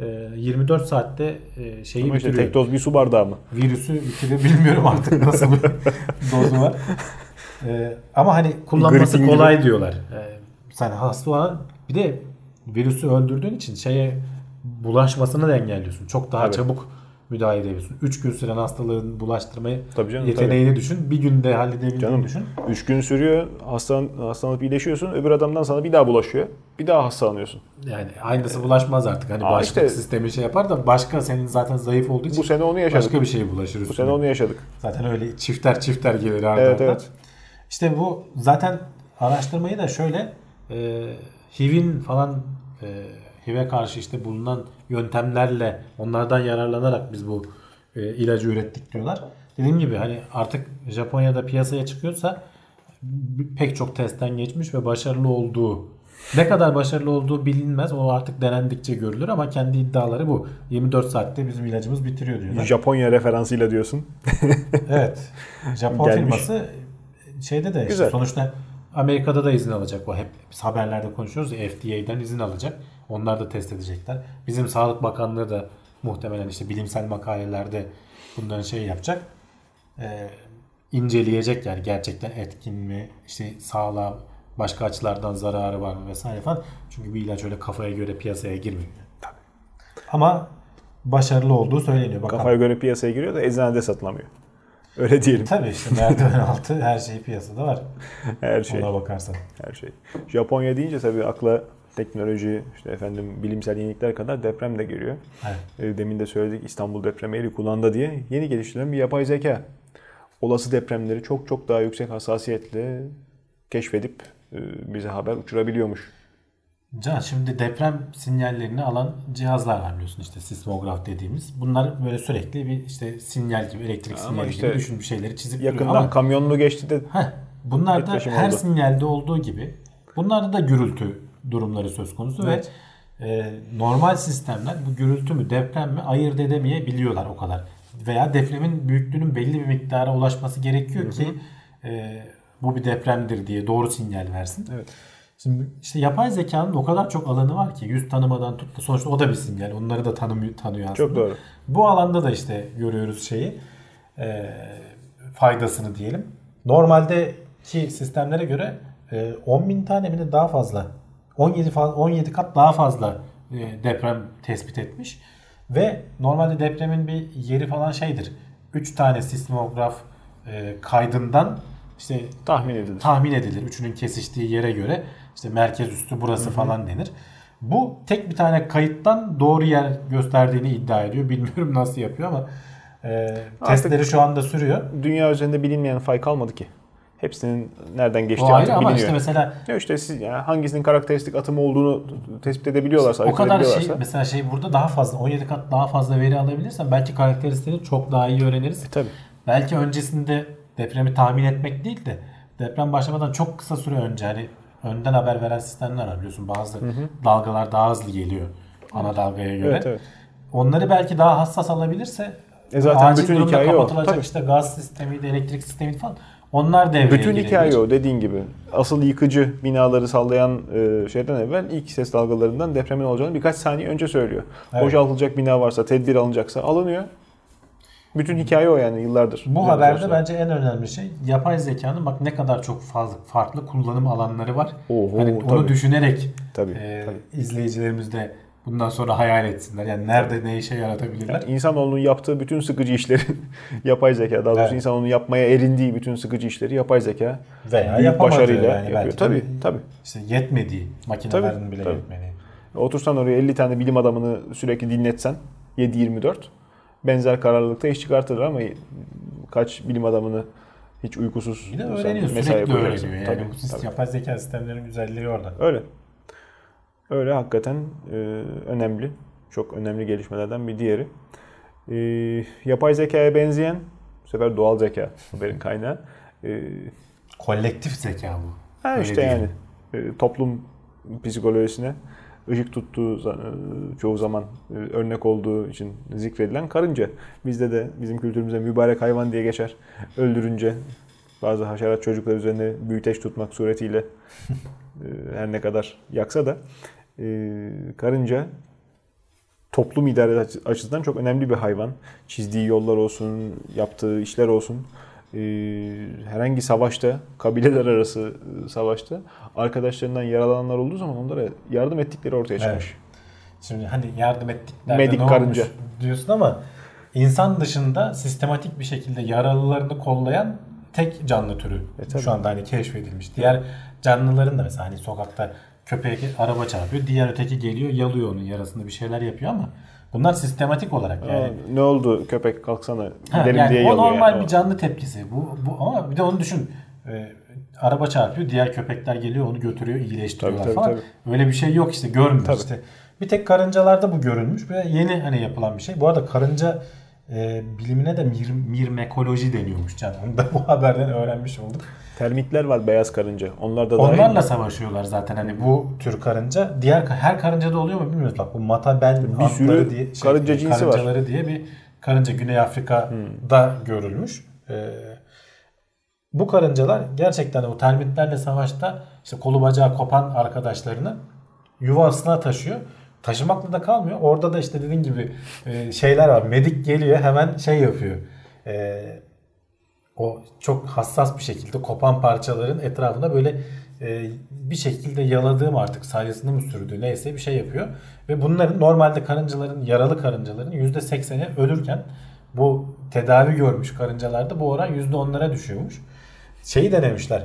S2: E, 24 saatte e, şeyi
S1: Ama işte
S2: bitiriyor
S1: tek doz bir su bardağı mı?
S2: virüsü bitirir bilmiyorum artık nasıl bir dozu var. Ee, ama hani kullanması
S1: gripin
S2: kolay diyorlar. Ee, sen hasta olan bir de virüsü öldürdüğün için şeye bulaşmasını da engelliyorsun. Çok daha
S1: Tabii.
S2: çabuk müdahale edebiliyorsun. 3 gün süren hastalığın bulaştırmayı
S1: Tabii canım,
S2: yeteneğini düşün. Bir günde halledebildiğini
S1: Canım
S2: düşün.
S1: 3 gün sürüyor, hastan, hastalanıp iyileşiyorsun. Öbür adamdan sana bir daha bulaşıyor. Bir daha hastalanıyorsun.
S2: Yani aynısı bulaşmaz artık. Hani bağışıklık
S1: işte-
S2: sistemi şey yapar da başka senin zaten zayıf olduğu için
S1: Bu sene onu yaşadık.
S2: başka bir şey bulaşır
S1: Bu
S2: üstüne.
S1: sene onu yaşadık.
S2: Zaten öyle çifter çifter gelir arda
S1: Evet
S2: arda.
S1: evet.
S2: İşte bu zaten araştırmayı da şöyle e, HIV'in falan e, HIV'e karşı işte bulunan yöntemlerle onlardan yararlanarak biz bu e, ilacı ürettik diyorlar. Dediğim gibi hani artık Japonya'da piyasaya çıkıyorsa pek çok testten geçmiş ve başarılı olduğu ne kadar başarılı olduğu bilinmez. O artık denendikçe görülür ama kendi iddiaları bu. 24 saatte bizim ilacımız bitiriyor diyorlar.
S1: Japonya referansıyla diyorsun.
S2: Evet. Japon
S1: Gelmiş.
S2: firması şeyde de işte
S1: Güzel.
S2: sonuçta Amerika'da da izin alacak bu. Hep biz haberlerde konuşuyoruz ya FDA'den izin alacak. Onlar da test edecekler. Bizim Sağlık Bakanlığı da muhtemelen işte bilimsel makalelerde bunların şey yapacak. Ee, inceleyecek yani gerçekten etkin mi? işte sağlığa başka açılardan zararı var mı vesaire falan. Çünkü bir ilaç öyle kafaya göre piyasaya girmiyor. Ama başarılı olduğu söyleniyor. Bakalım.
S1: Kafaya göre piyasaya giriyor da eczanede satılamıyor. Öyle diyelim.
S2: Tabii işte merdiven altı her şey piyasada var.
S1: Her şey.
S2: Ona bakarsan.
S1: Her şey. Japonya deyince tabii akla teknoloji, işte efendim bilimsel yenilikler kadar deprem de geliyor.
S2: Evet.
S1: E, Demin de söyledik İstanbul depremi eli kullandı diye yeni geliştirilen bir yapay zeka. Olası depremleri çok çok daha yüksek hassasiyetle keşfedip e, bize haber uçurabiliyormuş.
S2: Can şimdi deprem sinyallerini alan cihazlar var biliyorsun işte sismograf dediğimiz. Bunlar böyle sürekli bir işte sinyal gibi elektrik
S1: Ama
S2: sinyali
S1: işte
S2: gibi düşün bir şeyleri çizip
S1: Yakından
S2: duruyor ama
S1: kamyonlu geçti de
S2: heh, bunlar da her
S1: oldu.
S2: sinyalde olduğu gibi bunlarda da gürültü durumları söz konusu
S1: Evet.
S2: ve e, normal sistemler bu gürültü mü deprem mi ayırt edemeyebiliyorlar o kadar. Veya depremin büyüklüğünün belli bir miktara ulaşması gerekiyor ki e, bu bir depremdir diye doğru sinyal versin.
S1: Evet.
S2: Şimdi işte yapay zekanın o kadar çok alanı var ki yüz tanımadan tut da sonuçta o da bir sinyal. Onları da tanımıyor, tanıyor aslında.
S1: çok doğru.
S2: Bu alanda da işte görüyoruz şeyi e, faydasını diyelim. Normaldeki sistemlere göre e, 10 bin tane mi ne daha fazla 17 fa- 17 kat daha fazla e, deprem tespit etmiş ve normalde depremin bir yeri falan şeydir. 3 tane sismograf e, kaydından işte
S1: Tahmin edilir.
S2: tahmin edilir. Üçünün kesiştiği yere göre işte merkez üstü burası falan denir. Bu tek bir tane kayıttan doğru yer gösterdiğini iddia ediyor. Bilmiyorum nasıl yapıyor ama e, testleri şu anda sürüyor.
S1: Dünya üzerinde bilinmeyen fay kalmadı ki. Hepsinin nereden geçtiği
S2: O
S1: artık
S2: ama
S1: biliniyor.
S2: işte mesela
S1: Ya işte siz yani hangisinin karakteristik atımı olduğunu tespit edebiliyorlarsa,
S2: o kadar şey mesela şey burada daha fazla 17 kat daha fazla veri alabilirsen belki karakteristiğini çok daha iyi öğreniriz.
S1: E, tabii.
S2: Belki öncesinde depremi tahmin etmek değil de deprem başlamadan çok kısa süre önce hani önden haber veren sistemler var biliyorsun bazı dalgalar daha hızlı geliyor ana dalgaya göre.
S1: Evet evet.
S2: Onları belki daha hassas alabilirse
S1: E zaten
S2: acil
S1: bütün hikaye o.
S2: kapatılacak
S1: Tabii.
S2: işte gaz sistemiydi, elektrik sistemiydi falan. Onlar devreye
S1: Bütün
S2: girebilir.
S1: hikaye o dediğin gibi. Asıl yıkıcı binaları sallayan e, şeyden evvel ilk ses dalgalarından depremin olacağını birkaç saniye önce söylüyor.
S2: Evet.
S1: Boşaltılacak bina varsa, tedbir alınacaksa alınıyor. Bütün hikaye o yani yıllardır.
S2: Bu haberde
S1: çalışılan.
S2: bence en önemli şey yapay zekanın bak ne kadar çok fazla farklı kullanım alanları var.
S1: Oho,
S2: hani onu
S1: tabii.
S2: düşünerek
S1: Tabii,
S2: e,
S1: tabii.
S2: izleyicilerimiz de bundan sonra hayal etsinler. Yani nerede ne işe yaratabilirler.
S1: Yani insanoğlunun yaptığı bütün sıkıcı işleri yapay zeka, daha doğrusu
S2: Evet.
S1: insanoğlunun yapmaya erindiği bütün sıkıcı işleri yapay zeka
S2: Veya
S1: büyük başarıyla
S2: yani
S1: yapıyor.
S2: belki.
S1: Tabii, tabii.
S2: İşte yetmediği, makinelerin
S1: Tabii,
S2: bile
S1: tabii.
S2: yetmediği.
S1: Otursan oraya 50 tane bilim adamını sürekli dinletsen 7-24 benzer kararlılıkta iş çıkartır ama kaç bilim adamını hiç uykusuz
S2: Bir de öğreniyor, sürekli öğreniyor. Yani
S1: Tabii, tabii.
S2: yapay zeka sistemlerinin güzelliği orada.
S1: Öyle. Öyle hakikaten e, önemli. Çok önemli gelişmelerden bir diğeri. E, yapay zekaya benzeyen bu sefer doğal zeka haberin kaynağı. E,
S2: Kolektif zeka bu.
S1: ha
S2: Öyle
S1: işte yani e, toplum psikolojisine ışık tuttuğu e, çoğu zaman e, örnek olduğu için zikredilen karınca. Bizde de bizim kültürümüzde mübarek hayvan diye geçer. Öldürünce bazı haşerat çocuklar üzerine büyüteç tutmak suretiyle e, her ne kadar yaksa da karınca toplum idare açı- açısından çok önemli bir hayvan. Çizdiği yollar olsun, yaptığı işler olsun. e, herhangi savaşta, kabileler arası e, savaşta arkadaşlarından yaralananlar olduğu zaman onlara yardım ettikleri ortaya çıkmış.
S2: Şimdi hani yardım ettikler
S1: Medik
S2: ne
S1: karınca.
S2: olmuş diyorsun ama insan dışında sistematik bir şekilde yaralılarını kollayan tek canlı türü
S1: E, tabii.
S2: şu anda hani keşfedilmiş. Diğer canlıların da mesela hani sokakta köpeğe araba çarpıyor, diğer öteki geliyor yalıyor onun yarasında bir şeyler yapıyor ama bunlar sistematik olarak yani.
S1: Aa, ne oldu köpek kalksana gidelim
S2: yani
S1: diye
S2: o
S1: yalıyor
S2: normal
S1: yani.
S2: bir canlı tepkisi. Bu, bu ama bir de onu düşün. Ee, araba çarpıyor, diğer köpekler geliyor, onu götürüyor, iyileştiriyorlar
S1: Tabii, tabii,
S2: falan. Öyle bir şey yok işte, görmüyoruz
S1: Tabii.
S2: işte. Bir tek karıncalarda bu görülmüş ve yeni hani yapılan bir şey. Bu arada karınca e, bilimine de mir, mirmekoloji deniyormuş canım. Onu da bu haberden öğrenmiş olduk.
S1: Termitler var beyaz karınca. Onlar da.
S2: Onlarla savaşıyorlar zaten hani bu tür karınca. Diğer her karıncada oluyor mu bilmiyoruz. Bak bu matabel
S1: Bir sürü
S2: diye
S1: karınca cinsi var.
S2: karıncaları diye bir karınca Güney Afrika'da görülmüş. Ee, bu karıncalar gerçekten o termitlerle savaşta işte kolu bacağı kopan arkadaşlarını yuvasına taşıyor. Taşımakla da kalmıyor. Orada da işte dediğin gibi e, şeyler var. Medik geliyor hemen şey yapıyor. E, o çok hassas bir şekilde kopan parçaların etrafında böyle e, bir şekilde yaladığım artık salyasını mı sürdüğü neyse bir şey yapıyor. Ve bunların normalde karıncaların yaralı karıncaların %80'i ölürken bu tedavi görmüş karıncalarda bu oran %10'lara düşüyormuş. Şeyi denemişler.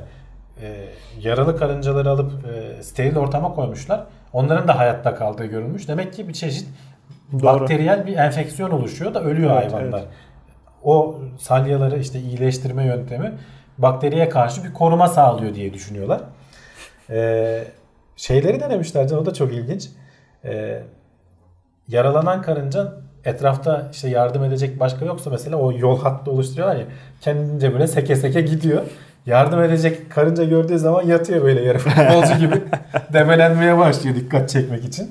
S2: yaralı karıncaları alıp steril ortama koymuşlar. Onların da hayatta kaldığı görülmüş. Demek ki bir çeşit
S1: Doğru.
S2: bakteriyel bir enfeksiyon oluşuyor da ölüyor
S1: Evet,
S2: hayvanlar.
S1: evet.
S2: O salyaları işte iyileştirme yöntemi bakteriye karşı bir koruma sağlıyor diye düşünüyorlar. Ee, şeyleri denemişler can o da çok ilginç. Ee, yaralanan karınca etrafta işte yardım edecek başka yoksa mesela o yol hattı oluşturuyorlar ya kendince böyle seke seke gidiyor. Yardım edecek karınca gördüğü zaman yatıyor böyle yarı futbolcu gibi debelenmeye başlıyor dikkat çekmek için.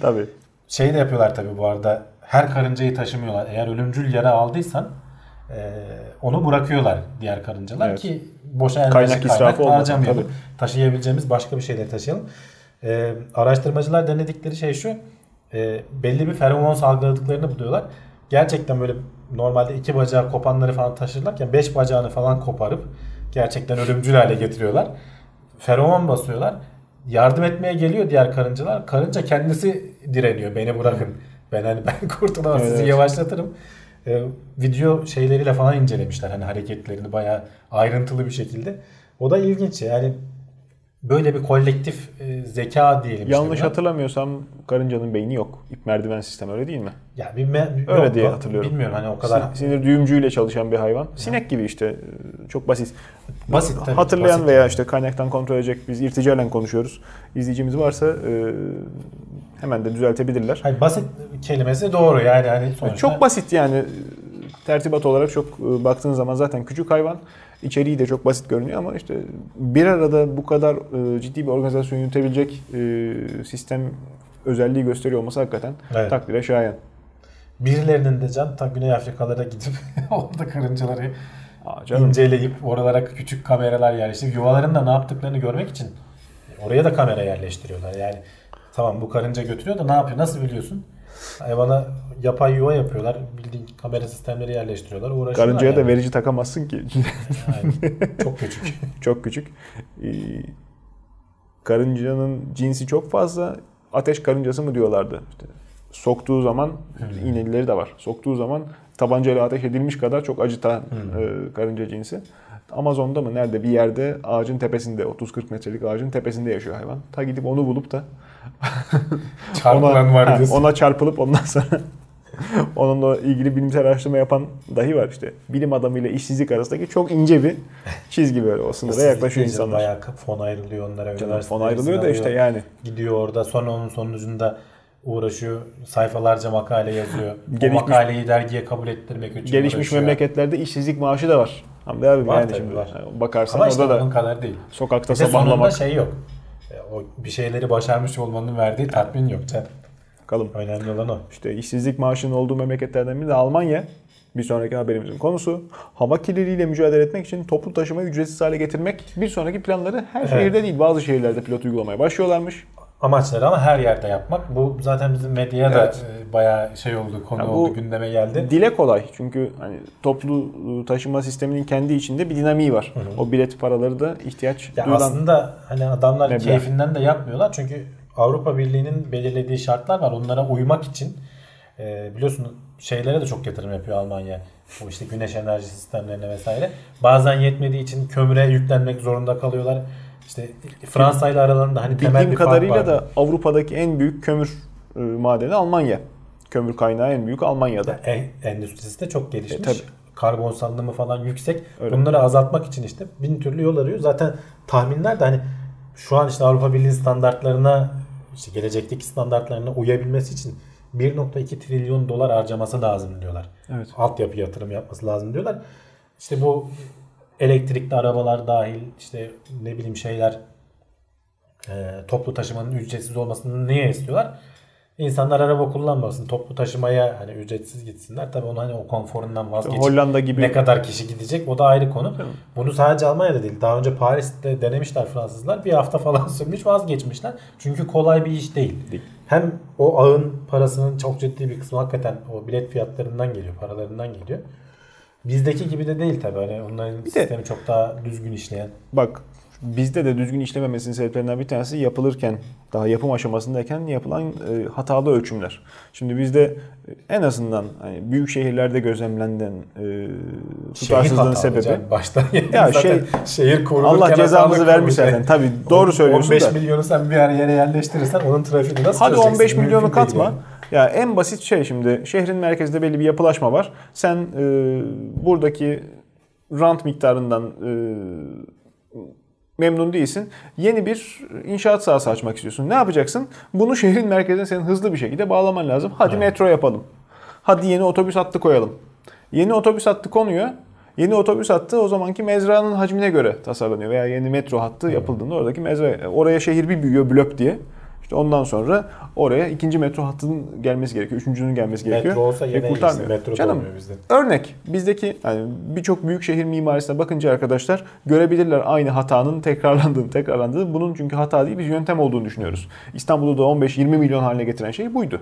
S1: Tabii.
S2: Şey de yapıyorlar tabii bu arada her karıncayı taşımıyorlar. Eğer ölümcül yara aldıysan e, onu bırakıyorlar diğer karıncalar
S1: Evet.
S2: ki boşa enerji
S1: Kaynak israfı
S2: harcamayalım. Taşıyabileceğimiz başka bir şeyler taşıyalım. E, araştırmacılar denedikleri şey şu. e, belli bir feromon salgıladıklarını buluyorlar. Gerçekten böyle normalde iki bacağı kopanları falan taşırlarken beş bacağını falan koparıp gerçekten ölümcül hale getiriyorlar. Feromon basıyorlar. Yardım etmeye geliyor diğer karıncalar. Karınca kendisi direniyor. Beni bırakın. Ben hani ben kurtulamam sizi
S1: Evet.
S2: yavaşlatırım. Ee, video şeyleriyle falan incelemişler hani hareketlerini bayağı ayrıntılı bir şekilde. O da ilginç yani böyle bir kolektif e, zeka diyelim. işte
S1: Yanlış
S2: buna.
S1: hatırlamıyorsam karıncanın beyni yok. İp merdiven sistemi öyle değil mi?
S2: Ya bir me-
S1: Öyle
S2: yok,
S1: diye hatırlıyorum.
S2: Bilmiyorum hani o kadar
S1: Sin- Sinir düğümcüyle çalışan bir hayvan. Sinek gibi işte e, çok basit.
S2: basit tabii.
S1: Hatırlayan
S2: basit
S1: veya
S2: yani.
S1: işte kaynaktan kontrol edecek biz irticalen konuşuyoruz. İzleyicimiz varsa e, hemen de düzeltebilirler.
S2: Hani basit kelimesi doğru yani hani sonuçta.
S1: Çok basit yani tertibat olarak çok e, baktığın zaman zaten küçük hayvan. İçeriği de çok basit görünüyor ama işte bir arada bu kadar e, ciddi bir organizasyon yürütebilecek e, sistem özelliği gösteriyor olması hakikaten
S2: Evet.
S1: takdire şayan.
S2: Birilerinin de can ta Güney Afrikalara gidip orada karıncaları
S1: Aa, canım.
S2: inceleyip oralara küçük kameralar yerleştirip yuvalarında ne yaptıklarını görmek için oraya da kamera yerleştiriyorlar. Yani tamam bu karınca götürüyor da ne yapıyor? Nasıl biliyorsun? Hayvana yapay yuva yapıyorlar. Bildiğin kamera sistemleri yerleştiriyorlar. Uğraşıyorlar.
S1: Karıncaya da
S2: yani.
S1: verici takamazsın ki.
S2: Yani çok küçük.
S1: çok küçük. Ee, karıncanın cinsi çok fazla. Ateş karıncası mı diyorlardı. İşte soktuğu zaman iğneleri de var. Soktuğu zaman tabancayla ateş edilmiş kadar çok acıtan e, karınca cinsi. Amazon'da mı nerede bir yerde ağacın tepesinde 30-40 metrelik ağacın tepesinde yaşıyor hayvan. Ta gidip onu bulup da
S2: Çarpılan var
S1: ha,
S2: diyorsun.
S1: ona çarpılıp ondan sonra onunla ilgili bilimsel araştırma yapan dahi var işte. Bilim adamıyla işsizlik arasındaki çok ince bir çizgi böyle o sınıra yaklaşıyor insanlar.
S2: Bayağı fon ayrılıyor onlara.
S1: Canım, fon ayrılıyor da işte yani.
S2: Gidiyor orada sonra onun sonucunda uğraşıyor. Sayfalarca makale yazıyor.
S1: Gelişmiş-
S2: o makaleyi dergiye kabul ettirmek için
S1: Gelişmiş
S2: uğraşıyor.
S1: memleketlerde işsizlik maaşı da var. Hamdi abi
S2: Var
S1: yani şimdi
S2: var.
S1: bakarsan
S2: Ama işte
S1: orada da
S2: kadar değil.
S1: sokakta
S2: Bir de sonunda
S1: sabahlamak
S2: şey yok. E, O bir şeyleri başarmış olmanın verdiği tatmin yok. Can.
S1: kalım.
S2: Önemli olan o.
S1: İşte işsizlik maaşının olduğu memleketlerden biri de Almanya. Bir sonraki haberimizin konusu. Hava kirliliğiyle mücadele etmek için toplu taşımayı ücretsiz hale getirmek. Bir sonraki planları her
S2: Evet.
S1: şehirde değil bazı şehirlerde pilot uygulamaya başlıyorlarmış.
S2: Amaçları ama her yerde yapmak. Bu zaten bizim medyaya da
S1: Evet.
S2: e, bayağı şey oldu, konu
S1: Ya bu-
S2: oldu, gündeme geldi.
S1: Dile kolay çünkü hani toplu taşıma sisteminin kendi içinde bir dinamiği var. O bilet paraları da ihtiyaç
S2: Ya
S1: duyulan
S2: aslında hani adamlar
S1: Meblağ.
S2: keyfinden de yapmıyorlar. Çünkü Avrupa Birliği'nin belirlediği şartlar var. Onlara uymak için e, biliyorsun şeylere de çok yatırım yapıyor Almanya. Bu işte güneş enerji sistemlerine vesaire. Bazen yetmediği için kömüre yüklenmek zorunda kalıyorlar. İşte Fransa ile aralarında hani temel
S1: Bildiğim
S2: bir fark
S1: kadarıyla
S2: var.
S1: da Avrupa'daki en büyük kömür e, madeni Almanya. Kömür kaynağı en büyük Almanya'da.
S2: E- endüstrisi de çok gelişmiş.
S1: E, tabii.
S2: Karbon salınımı falan yüksek.
S1: Öyle.
S2: Bunları azaltmak için işte bin türlü yol arıyor. Zaten tahminler de hani şu an işte Avrupa Birliği standartlarına işte gelecekteki standartlarına uyabilmesi için 1.2 trilyon dolar harcaması lazım diyorlar.
S1: Evet.
S2: Altyapı yatırım yapması lazım diyorlar. İşte bu elektrikli arabalar dahil işte ne bileyim şeyler e, toplu taşımanın ücretsiz olmasını niye istiyorlar? İnsanlar araba kullanmasın. Toplu taşımaya hani ücretsiz gitsinler. Tabii onu hani o konforundan vazgeçip
S1: Hollanda gibi
S2: ne kadar kişi gidecek o da ayrı konu. Bunu sadece Almanya'da değil. Daha önce Paris'te denemişler Fransızlar. Bir hafta falan sürmüş vazgeçmişler. Çünkü kolay bir iş değil.
S1: Değil.
S2: Hem o ağın parasının çok ciddi bir kısmı hakikaten o bilet fiyatlarından geliyor, paralarından geliyor. Bizdeki gibi de değil tabii. Hani onların
S1: de-
S2: sistemi çok daha düzgün işleyen.
S1: Bak bizde de düzgün işlememesinin sebeplerinden bir tanesi yapılırken daha yapım aşamasındayken yapılan e, hatalı ölçümler. Şimdi bizde e, en azından hani büyük şehirlerde gözlemlenen e, tutarsızlığın sebebi
S2: canım. Baştan
S1: Ya şey-
S2: şehir kurulurken
S1: Allah cezamızı vermiş zaten. Tabii doğru söylüyorsun
S2: 15
S1: da.
S2: milyonu sen bir yere yerleştirirsen onun trafiğini nasıl
S1: Hadi
S2: çözeceksin?
S1: 15 milyonu
S2: Mümkün
S1: katma.
S2: yani.
S1: Ya en basit şey şimdi şehrin merkezinde belli bir yapılaşma var. Sen e, buradaki rant miktarından e, memnun değilsin. Yeni bir inşaat sahası açmak istiyorsun. Ne yapacaksın? Bunu şehrin merkezine senin hızlı bir şekilde bağlaman lazım. Hadi
S2: Evet.
S1: metro yapalım. Hadi yeni otobüs hattı koyalım. Yeni otobüs hattı konuyor. Yeni otobüs hattı o zamanki mezranın hacmine göre tasarlanıyor. Veya yeni metro hattı yapıldığında oradaki mezra, oraya şehir bir büyüyor blok diye. İşte ondan sonra oraya ikinci metro hattının gelmesi gerekiyor. Üçüncünün gelmesi gerekiyor.
S2: Metro olsa yine
S1: kurtarmıyor.
S2: Metro
S1: Canım,
S2: bizde.
S1: Örnek bizdeki yani birçok büyük şehir mimarisine bakınca arkadaşlar görebilirler aynı hatanın tekrarlandığını tekrarlandığını. Bunun çünkü hata değil bir yöntem olduğunu düşünüyoruz. İstanbul'u da 15-20 milyon haline getiren şey buydu.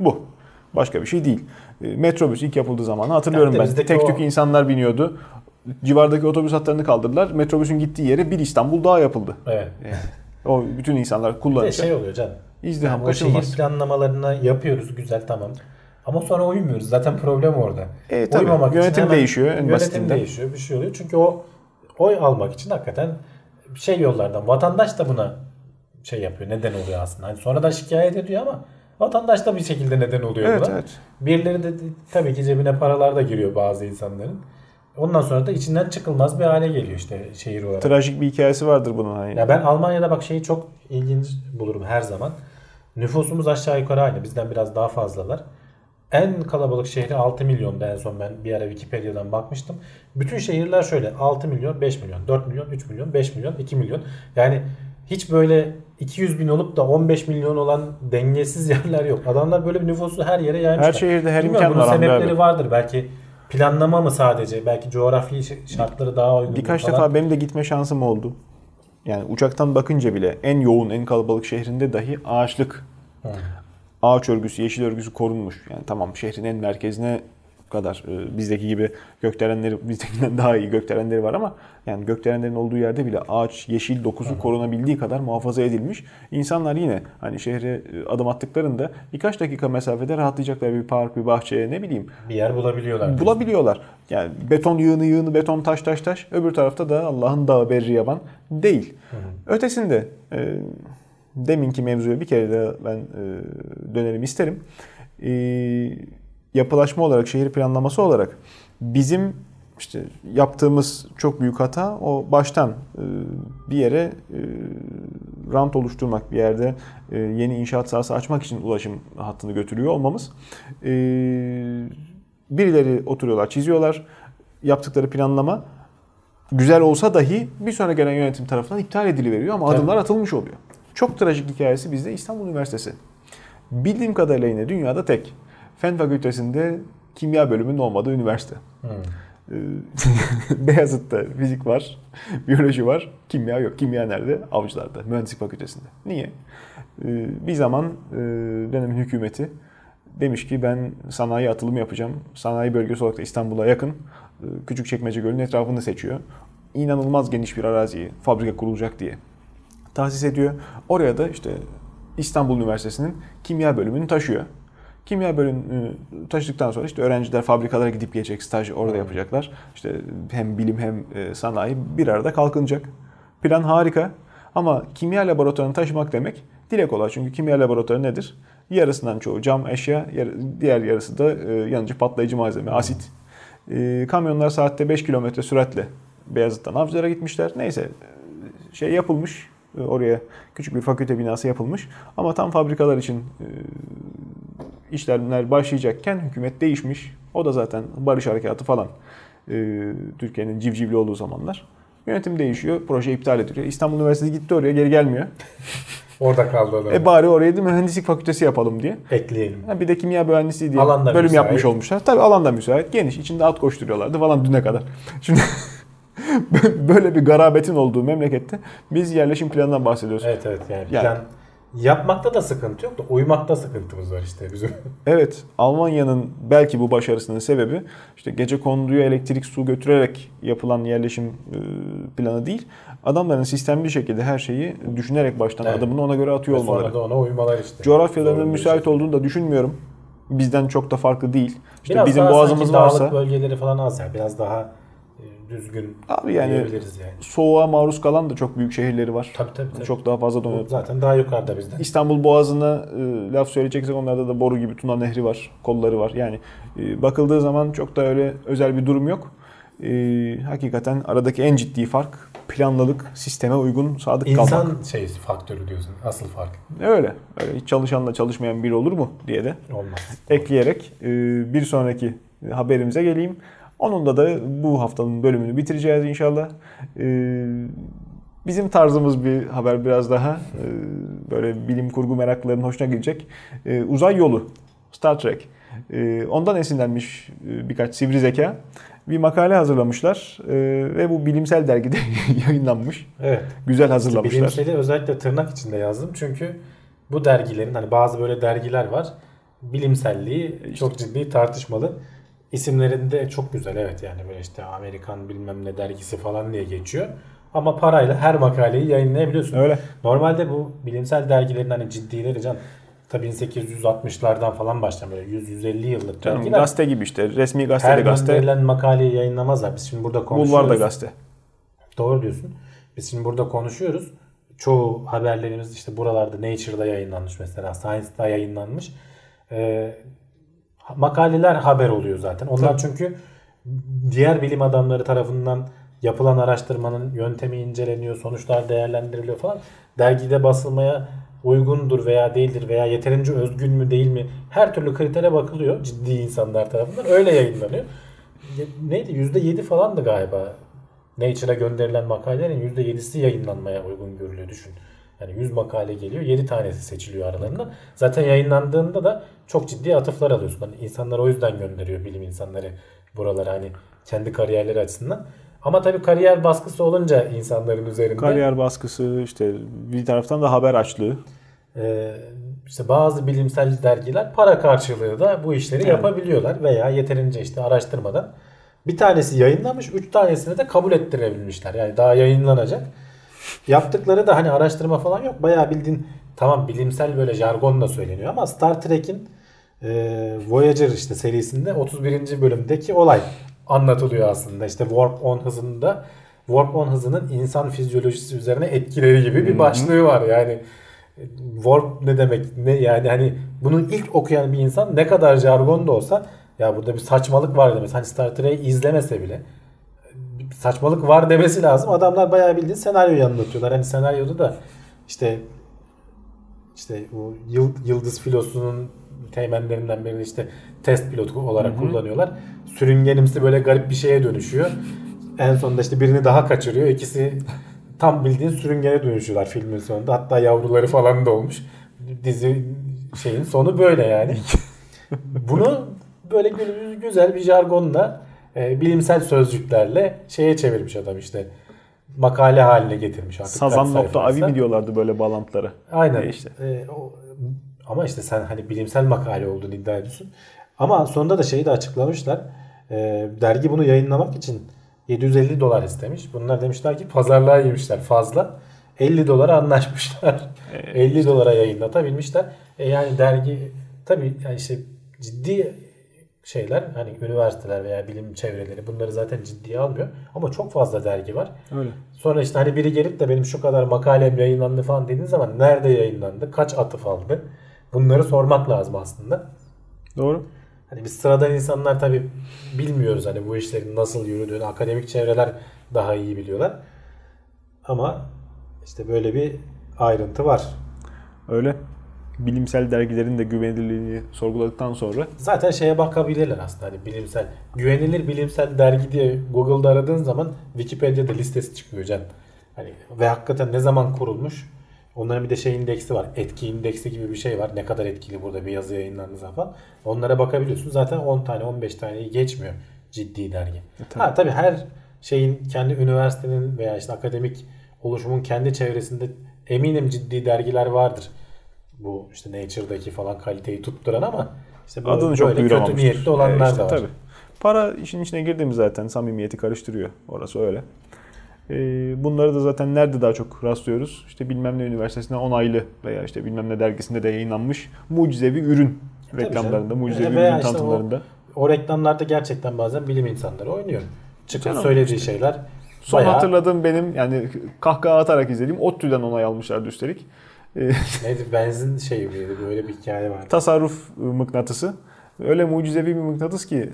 S1: Bu. Başka bir şey değil. E, Metrobüs ilk yapıldığı zamanı hatırlıyorum
S2: Yani
S1: ben. Tek
S2: o-
S1: tük insanlar biniyordu. Civardaki otobüs hatlarını kaldırdılar. Metrobüsün gittiği yere bir İstanbul daha yapıldı.
S2: Evet.
S1: O bütün insanlar
S2: Bir de şey oluyor canım.
S1: izdiham
S2: Yani o şehir
S1: kaçınılmaz.
S2: planlamalarını yapıyoruz güzel tamam. Ama sonra uymuyoruz. Zaten problem orada.
S1: E, tabii.
S2: Uymamak için
S1: Yönetim
S2: hemen-
S1: değişiyor en
S2: Yönetim
S1: basitinden.
S2: değişiyor. Bir şey oluyor. Çünkü o oy almak için hakikaten şey yollardan. Vatandaş da buna şey yapıyor. Neden oluyor aslında. Hani sonradan şikayet ediyor ama vatandaş da bir şekilde neden oluyor
S1: Evet
S2: buna.
S1: evet.
S2: Birileri de tabii ki cebine paralar da giriyor bazı insanların. Ondan sonra da içinden çıkılmaz bir hale geliyor işte şehir olarak.
S1: Trajik bir hikayesi vardır bunun. Hani.
S2: Ya ben Almanya'da bak şeyi çok ilginç bulurum her zaman. Nüfusumuz aşağı yukarı aynı. Bizden biraz daha fazlalar. En kalabalık şehri 6 milyonda en son ben bir ara Wikipedia'dan bakmıştım. Bütün şehirler şöyle 6 milyon, 5 milyon, 4 milyon, 3 milyon, 5 milyon, 2 milyon. Yani hiç böyle 200 bin olup da 15 milyon olan dengesiz yerler yok. Adamlar böyle bir nüfusu her yere yaymışlar.
S1: Her şehirde her
S2: Bilmiyorum,
S1: imkan var.
S2: Bunun sebepleri
S1: abi.
S2: vardır. Belki planlama mı sadece? Belki coğrafi şartları daha uygun.
S1: Birkaç
S2: falan.
S1: defa benim de gitme şansım oldu. Yani uçaktan bakınca bile en yoğun, en kalabalık şehrinde dahi ağaçlık,
S2: Hı.
S1: ağaç örgüsü, yeşil örgüsü korunmuş. Yani tamam şehrin en merkezine kadar e, bizdeki gibi gökdelenleri, bizdekinden daha iyi gökdelenleri var ama yani gökdelenlerin olduğu yerde bile ağaç, yeşil dokusu korunabildiği kadar muhafaza edilmiş. İnsanlar yine hani şehre e, adım attıklarında birkaç dakika mesafede rahatlayacaklar bir park, bir bahçeye ne bileyim
S2: Bir yer bulabiliyorlar.
S1: bulabiliyorlar. Yani beton yığını yığını beton taş taş taş. Öbür tarafta da Allah'ın dağı berri yaban değil. Ötesinde e, deminki mevzuya bir kere de ben e, dönelim isterim. E, yapılaşma olarak, şehir planlaması olarak bizim işte yaptığımız çok büyük hata o baştan e, bir yere e, rant oluşturmak, bir yerde e, yeni inşaat sahası açmak için ulaşım hattını götürüyor olmamız. Birileri oturuyorlar, çiziyorlar. Yaptıkları planlama güzel olsa dahi bir sonra gelen yönetim tarafından iptal ediliveriyor ama
S2: Tabii.
S1: adımlar atılmış oluyor. Çok trajik hikayesi bizde İstanbul Üniversitesi. Bildiğim kadarıyla yine dünyada tek. Fen Fakültesinde kimya bölümünün olmadığı üniversite.
S2: Hı.
S1: Ee, Beyazıt'ta fizik var, biyoloji var, kimya yok. Kimya nerede? Avcılar'da, mühendislik fakültesinde. Niye? Ee, Bir zaman e, dönemin hükümeti demiş ki ben sanayi atılımı yapacağım. Sanayi bölgesi olarak da İstanbul'a yakın. e, Küçükçekmece Gölü'nün etrafını seçiyor. İnanılmaz geniş bir araziyi fabrika kurulacak diye tahsis ediyor. Oraya da işte İstanbul Üniversitesi'nin kimya bölümünü taşıyor. Kimya bölümünü taşıdıktan sonra işte öğrenciler fabrikalara gidip gelecek, staj orada yapacaklar. İşte hem bilim hem e, sanayi bir arada kalkınacak. Plan harika ama kimya laboratuvarını taşımak demek dile kolay. Çünkü kimya laboratuvarı nedir? Yarısından çoğu cam, eşya, diğer yarısı da e, yanıcı patlayıcı malzeme, asit. E, Kamyonlar saatte 5 kilometre süratle Beyazıt'tan Avcılar'a gitmişler. Neyse şey yapılmış. Oraya küçük bir fakülte binası yapılmış. Ama tam fabrikalar için işlemler başlayacakken hükümet değişmiş. O da zaten barış harekatı falan. E, Türkiye'nin civcivli olduğu zamanlar. Yönetim değişiyor, proje iptal ediliyor. İstanbul Üniversitesi gitti oraya, geri gelmiyor.
S2: Orada kaldı o da.
S1: E bari oraya da mühendislik fakültesi yapalım diye.
S2: Ekleyelim.
S1: Ha, bir de kimya mühendisliği diye
S2: Alan da
S1: bölüm
S2: müsait.
S1: yapmış olmuşlar. Tabii alan da müsait. Geniş. içinde at koşturuyorlardı falan düne kadar. Şimdi böyle bir garabetin olduğu memlekette biz yerleşim planından bahsediyoruz.
S2: Evet evet yani
S1: Yani-
S2: plan yapmakta da sıkıntı yok da uymakta sıkıntımız var işte bizim.
S1: Evet, Almanya'nın belki bu başarısının sebebi işte gece konduya elektrik su götürerek yapılan yerleşim e, planı değil. Adamların sistemli şekilde her şeyi düşünerek baştan
S2: Evet.
S1: adımını ona göre atıyor
S2: Ve
S1: olmaları.
S2: Sonra da ona uymalar işte.
S1: Coğrafyalarının
S2: Zorunlu
S1: müsait
S2: işte.
S1: olduğunu da düşünmüyorum. Bizden çok da farklı değil. İşte
S2: Biraz
S1: bizim boğazımız varsa
S2: dağlık bölgeleri falan az yani. Biraz daha düzgün
S1: abi yani
S2: diyebiliriz yani.
S1: soğuğa maruz kalan da çok büyük şehirleri var.
S2: Tabii tabii. tabii.
S1: Çok daha fazla donuyor.
S2: zaten daha yukarıda bizden.
S1: İstanbul Boğazı'na e, laf söyleyeceksek onlarda da boru gibi Tuna Nehri var, kolları var. Yani e, bakıldığı zaman çok da öyle özel bir durum yok. E, hakikaten aradaki en ciddi fark planlılık, sisteme uygun sadık
S2: İnsan
S1: kalmak.
S2: şey faktörü diyorsun. Asıl fark.
S1: Öyle. Öyle hiç çalışanla çalışmayan biri olur mu diye de
S2: Olmaz.
S1: ekleyerek e, bir sonraki haberimize geleyim. Onunla da bu haftanın bölümünü bitireceğiz inşallah. E, Bizim tarzımız bir haber biraz daha e, böyle bilim kurgu meraklılarının hoşuna gidecek. E, Uzay yolu, Star Trek. E, Ondan esinlenmiş e, birkaç sivri zeka bir makale hazırlamışlar E, ve bu bilimsel dergide yayınlanmış.
S2: Evet.
S1: Güzel hazırlamışlar.
S2: Bilimseli özellikle tırnak içinde yazdım. Çünkü bu dergilerin hani bazı böyle dergiler var. Bilimselliği çok ciddi tartışmalı. İsimlerinde çok güzel evet yani böyle işte Amerikan bilmem ne dergisi falan diye geçiyor. Ama parayla her makaleyi yayınlayabiliyorsun.
S1: Öyle.
S2: Normalde bu bilimsel dergilerin hani ciddileri can tabii 1860'lardan falan başlayan böyle 100-150 yıllık
S1: Canım,
S2: dergiler.
S1: gazete gibi işte. Resmi gazete
S2: her
S1: de gazete.
S2: gönderilen makaleyi yayınlamazlar. Biz şimdi burada konuşuyoruz.
S1: Bulvar da gazete.
S2: Doğru diyorsun. Biz şimdi burada konuşuyoruz. Çoğu haberlerimiz işte buralarda Nature'da yayınlanmış mesela. Science'da yayınlanmış. Ee, makaleler haber oluyor zaten. Onlar çünkü diğer bilim adamları tarafından yapılan araştırmanın yöntemi inceleniyor, sonuçlar değerlendiriliyor falan. Dergide basılmaya uygundur veya değildir veya yeterince özgün mü değil mi her türlü kritere bakılıyor ciddi insanlar tarafından. Öyle yayınlanıyor. Neydi? %7 falandı galiba Nature'a gönderilen makalelerin %7'si yayınlanmaya uygun görülüyor düşün. Yani 100 makale geliyor 7 tanesi seçiliyor aralarında. Zaten yayınlandığında da çok ciddi atıflar alıyorsun. Hani insanlar o yüzden gönderiyor bilim insanları buralara hani kendi kariyerleri açısından. Ama tabii kariyer baskısı olunca insanların üzerinde
S1: Kariyer baskısı işte bir taraftan da haber açlığı.
S2: e, işte bazı bilimsel dergiler para karşılığı da bu işleri
S1: Evet.
S2: yapabiliyorlar veya yeterince işte araştırmadan bir tanesi yayınlamış, üç tanesini de kabul ettirebilmişler. Yani daha yayınlanacak. Yaptıkları da hani araştırma falan yok. Bayağı bildiğin tamam bilimsel böyle jargonla söyleniyor ama Star Trek'in e, Voyager işte serisinde 31. bölümdeki olay anlatılıyor aslında. İşte Warp 10 hızında Warp 10 hızının insan fizyolojisi üzerine etkileri gibi bir başlığı var. Yani e, Warp ne demek? Ne yani hani bunu ilk okuyan bir insan ne kadar jargon da olsa ya burada bir saçmalık var demesi. Hani Star Trek'i izlemese bile saçmalık var demesi lazım. Adamlar bayağı bildiğin senaryoyu anlatıyorlar. Hani senaryoda da işte işte yıl- yıldız filosunun teğmenlerinden birini işte test pilotu olarak kullanıyorlar. Sürüngenimsi böyle garip bir şeye dönüşüyor. En sonunda işte birini daha kaçırıyor. İkisi tam bildiğin sürüngene dönüşüyorlar filmin sonunda. Hatta yavruları falan da olmuş. Dizi şeyin sonu böyle yani. Bunu böyle gü- güzel bir jargonla e, bilimsel sözcüklerle şeye çevirmiş adam işte makale haline getirmiş artık.
S1: Sazan.avi mi diyorlardı böyle bağlantıları?
S2: Aynen.
S1: E işte.
S2: E, o, ama işte sen hani bilimsel makale olduğunu iddia ediyorsun. Ama sonunda da şeyi de açıklamışlar. E, dergi bunu yayınlamak için 750 dolar istemiş. Bunlar demişler ki pazarlığa yemişler fazla. 50 dolara anlaşmışlar. 50 dolara yayınlatabilmişler. E yani dergi tabii yani işte ciddi şeyler hani üniversiteler veya bilim çevreleri bunları zaten ciddiye almıyor. Ama çok fazla dergi var.
S1: Öyle.
S2: Sonra işte hani biri gelip de benim şu kadar makalem yayınlandı falan dediğin zaman nerede yayınlandı? Kaç atıf aldı? Bunları sormak lazım aslında.
S1: Doğru.
S2: Hani biz sıradan insanlar tabi bilmiyoruz hani bu işlerin nasıl yürüdüğünü. Akademik çevreler daha iyi biliyorlar. Ama işte böyle bir ayrıntı var.
S1: Öyle. Bilimsel dergilerin de güvenilirliğini sorguladıktan sonra
S2: Zaten şeye bakabilirler aslında hani bilimsel. Güvenilir bilimsel dergi diye Google'da aradığın zaman Wikipedia'da listesi çıkıyor can. Hani ve hakikaten ne zaman kurulmuş? Onların bir de şey indeksi var. Etki indeksi gibi bir şey var. Ne kadar etkili burada bir yazı yayınlandığı zaman. Onlara bakabiliyorsun. Zaten 10 tane 15 taneyi geçmiyor ciddi dergi.
S1: tabii.
S2: Ha tabii her şeyin kendi üniversitenin veya işte akademik oluşumun kendi çevresinde eminim ciddi dergiler vardır. Bu işte Nature'daki falan kaliteyi tutturan ama işte bu
S1: adını çok
S2: böyle kötü niyetli olanlar
S1: E işte
S2: da var.
S1: Tabii. Para işin içine girdi mi zaten samimiyeti karıştırıyor. Orası öyle. E, bunları da zaten nerede daha çok rastlıyoruz? İşte bilmem ne üniversitesinde onaylı veya işte bilmem ne dergisinde de yayınlanmış mucizevi ürün
S2: Tabii
S1: reklamlarında,
S2: canım.
S1: mucizevi
S2: Veya
S1: ürün
S2: işte o-
S1: tanıtımlarında.
S2: O reklamlarda gerçekten bazen bilim insanları oynuyor. Çıkıp
S1: Canım
S2: söylediği şeyler
S1: Son
S2: bayağı
S1: hatırladığım benim yani kahkaha atarak izlediğim ODTÜ'den onay almışlardı üstelik.
S2: Neydi benzin şeyi miydi böyle bir hikaye var.
S1: tasarruf mıknatısı. Öyle mucizevi bir mıknatıs ki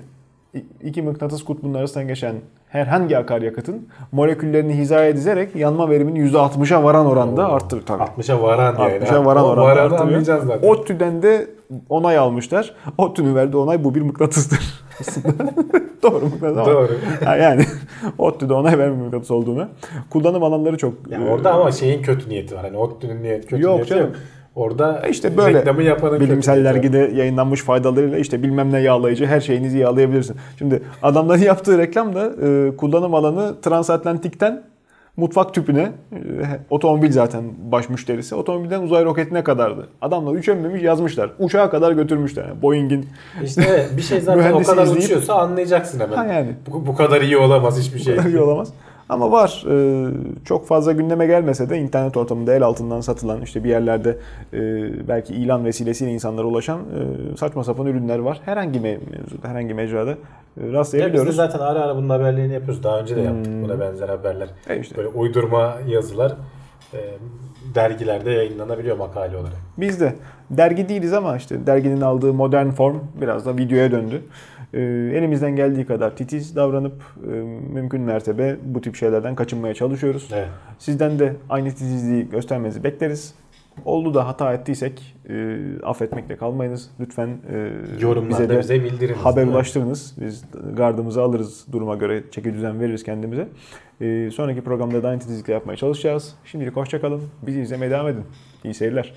S1: iki mıknatıs kutbunun arasından geçen herhangi akaryakıtın moleküllerini hizaya dizerek yanma verimini %60'a varan oranda arttırır tabii.
S2: 60'a varan yani.
S1: 60'a varan
S2: O
S1: oranda
S2: varanı anlayacağız zaten.
S1: ODTÜ'den de onay almışlar. ODTÜ'nün verdiği onay bu bir mıknatısdır. Aslında doğru mıknatıs ama.
S2: Doğru.
S1: Yani ODTÜ'de onay vermiyor mıknatıs olduğunu. Kullanım alanları çok.
S2: Yani
S1: e,
S2: orada ama şeyin kötü niyeti var. Hani ODTÜ'nün niyet kötü
S1: Yok
S2: niyeti
S1: canım.
S2: yok. Orada
S1: E işte böyle
S2: reklamı yapanın
S1: bilimsel dergide yayınlanmış faydalarıyla işte bilmem ne yağlayıcı her şeyinizi yağlayabilirsin. Şimdi adamların yaptığı reklam da e, kullanım alanı transatlantikten mutfak tüpüne e, otomobil zaten baş müşterisi. Otomobilden uzay roketine kadardı. Adamlar üşenmemiş yazmışlar. Uçağa kadar götürmüşler. Yani Boeing'in
S2: İşte bir şey zaten o
S1: Mühendisi
S2: kadar
S1: izleyip-
S2: uçuyorsa anlayacaksın hemen.
S1: Ha yani.
S2: Bu, bu kadar iyi olamaz hiçbir şey.
S1: iyi olamaz. Ama var. Ee, çok fazla gündeme gelmese de internet ortamında el altından satılan işte bir yerlerde e, belki ilan vesilesiyle insanlara ulaşan e, saçma sapan ürünler var. Herhangi me- mevzuda, herhangi mecrada e,
S2: Ya biz de
S1: rastlayabiliyoruz.
S2: zaten ara ara bunun haberlerini yapıyoruz. Daha önce de yaptık buna benzer haberler.
S1: E işte.
S2: Böyle uydurma yazılar e, dergilerde yayınlanabiliyor makale olarak.
S1: Biz de dergi değiliz ama işte derginin aldığı modern form biraz da videoya döndü. Ee, elimizden geldiği kadar titiz davranıp e, mümkün mertebe bu tip şeylerden kaçınmaya çalışıyoruz.
S2: Evet.
S1: Sizden de aynı titizliği göstermenizi bekleriz. Oldu da hata ettiysek e, affetmekle kalmayınız. Lütfen e,
S2: Yorumlarda
S1: bize de
S2: bize bildiriniz.
S1: haber ulaştırınız. Biz gardımızı alırız duruma göre çeki düzen veririz kendimize. E, sonraki programda da aynı titizlikle yapmaya çalışacağız. Şimdilik hoşçakalın. Bizi izlemeye devam edin. İyi seyirler.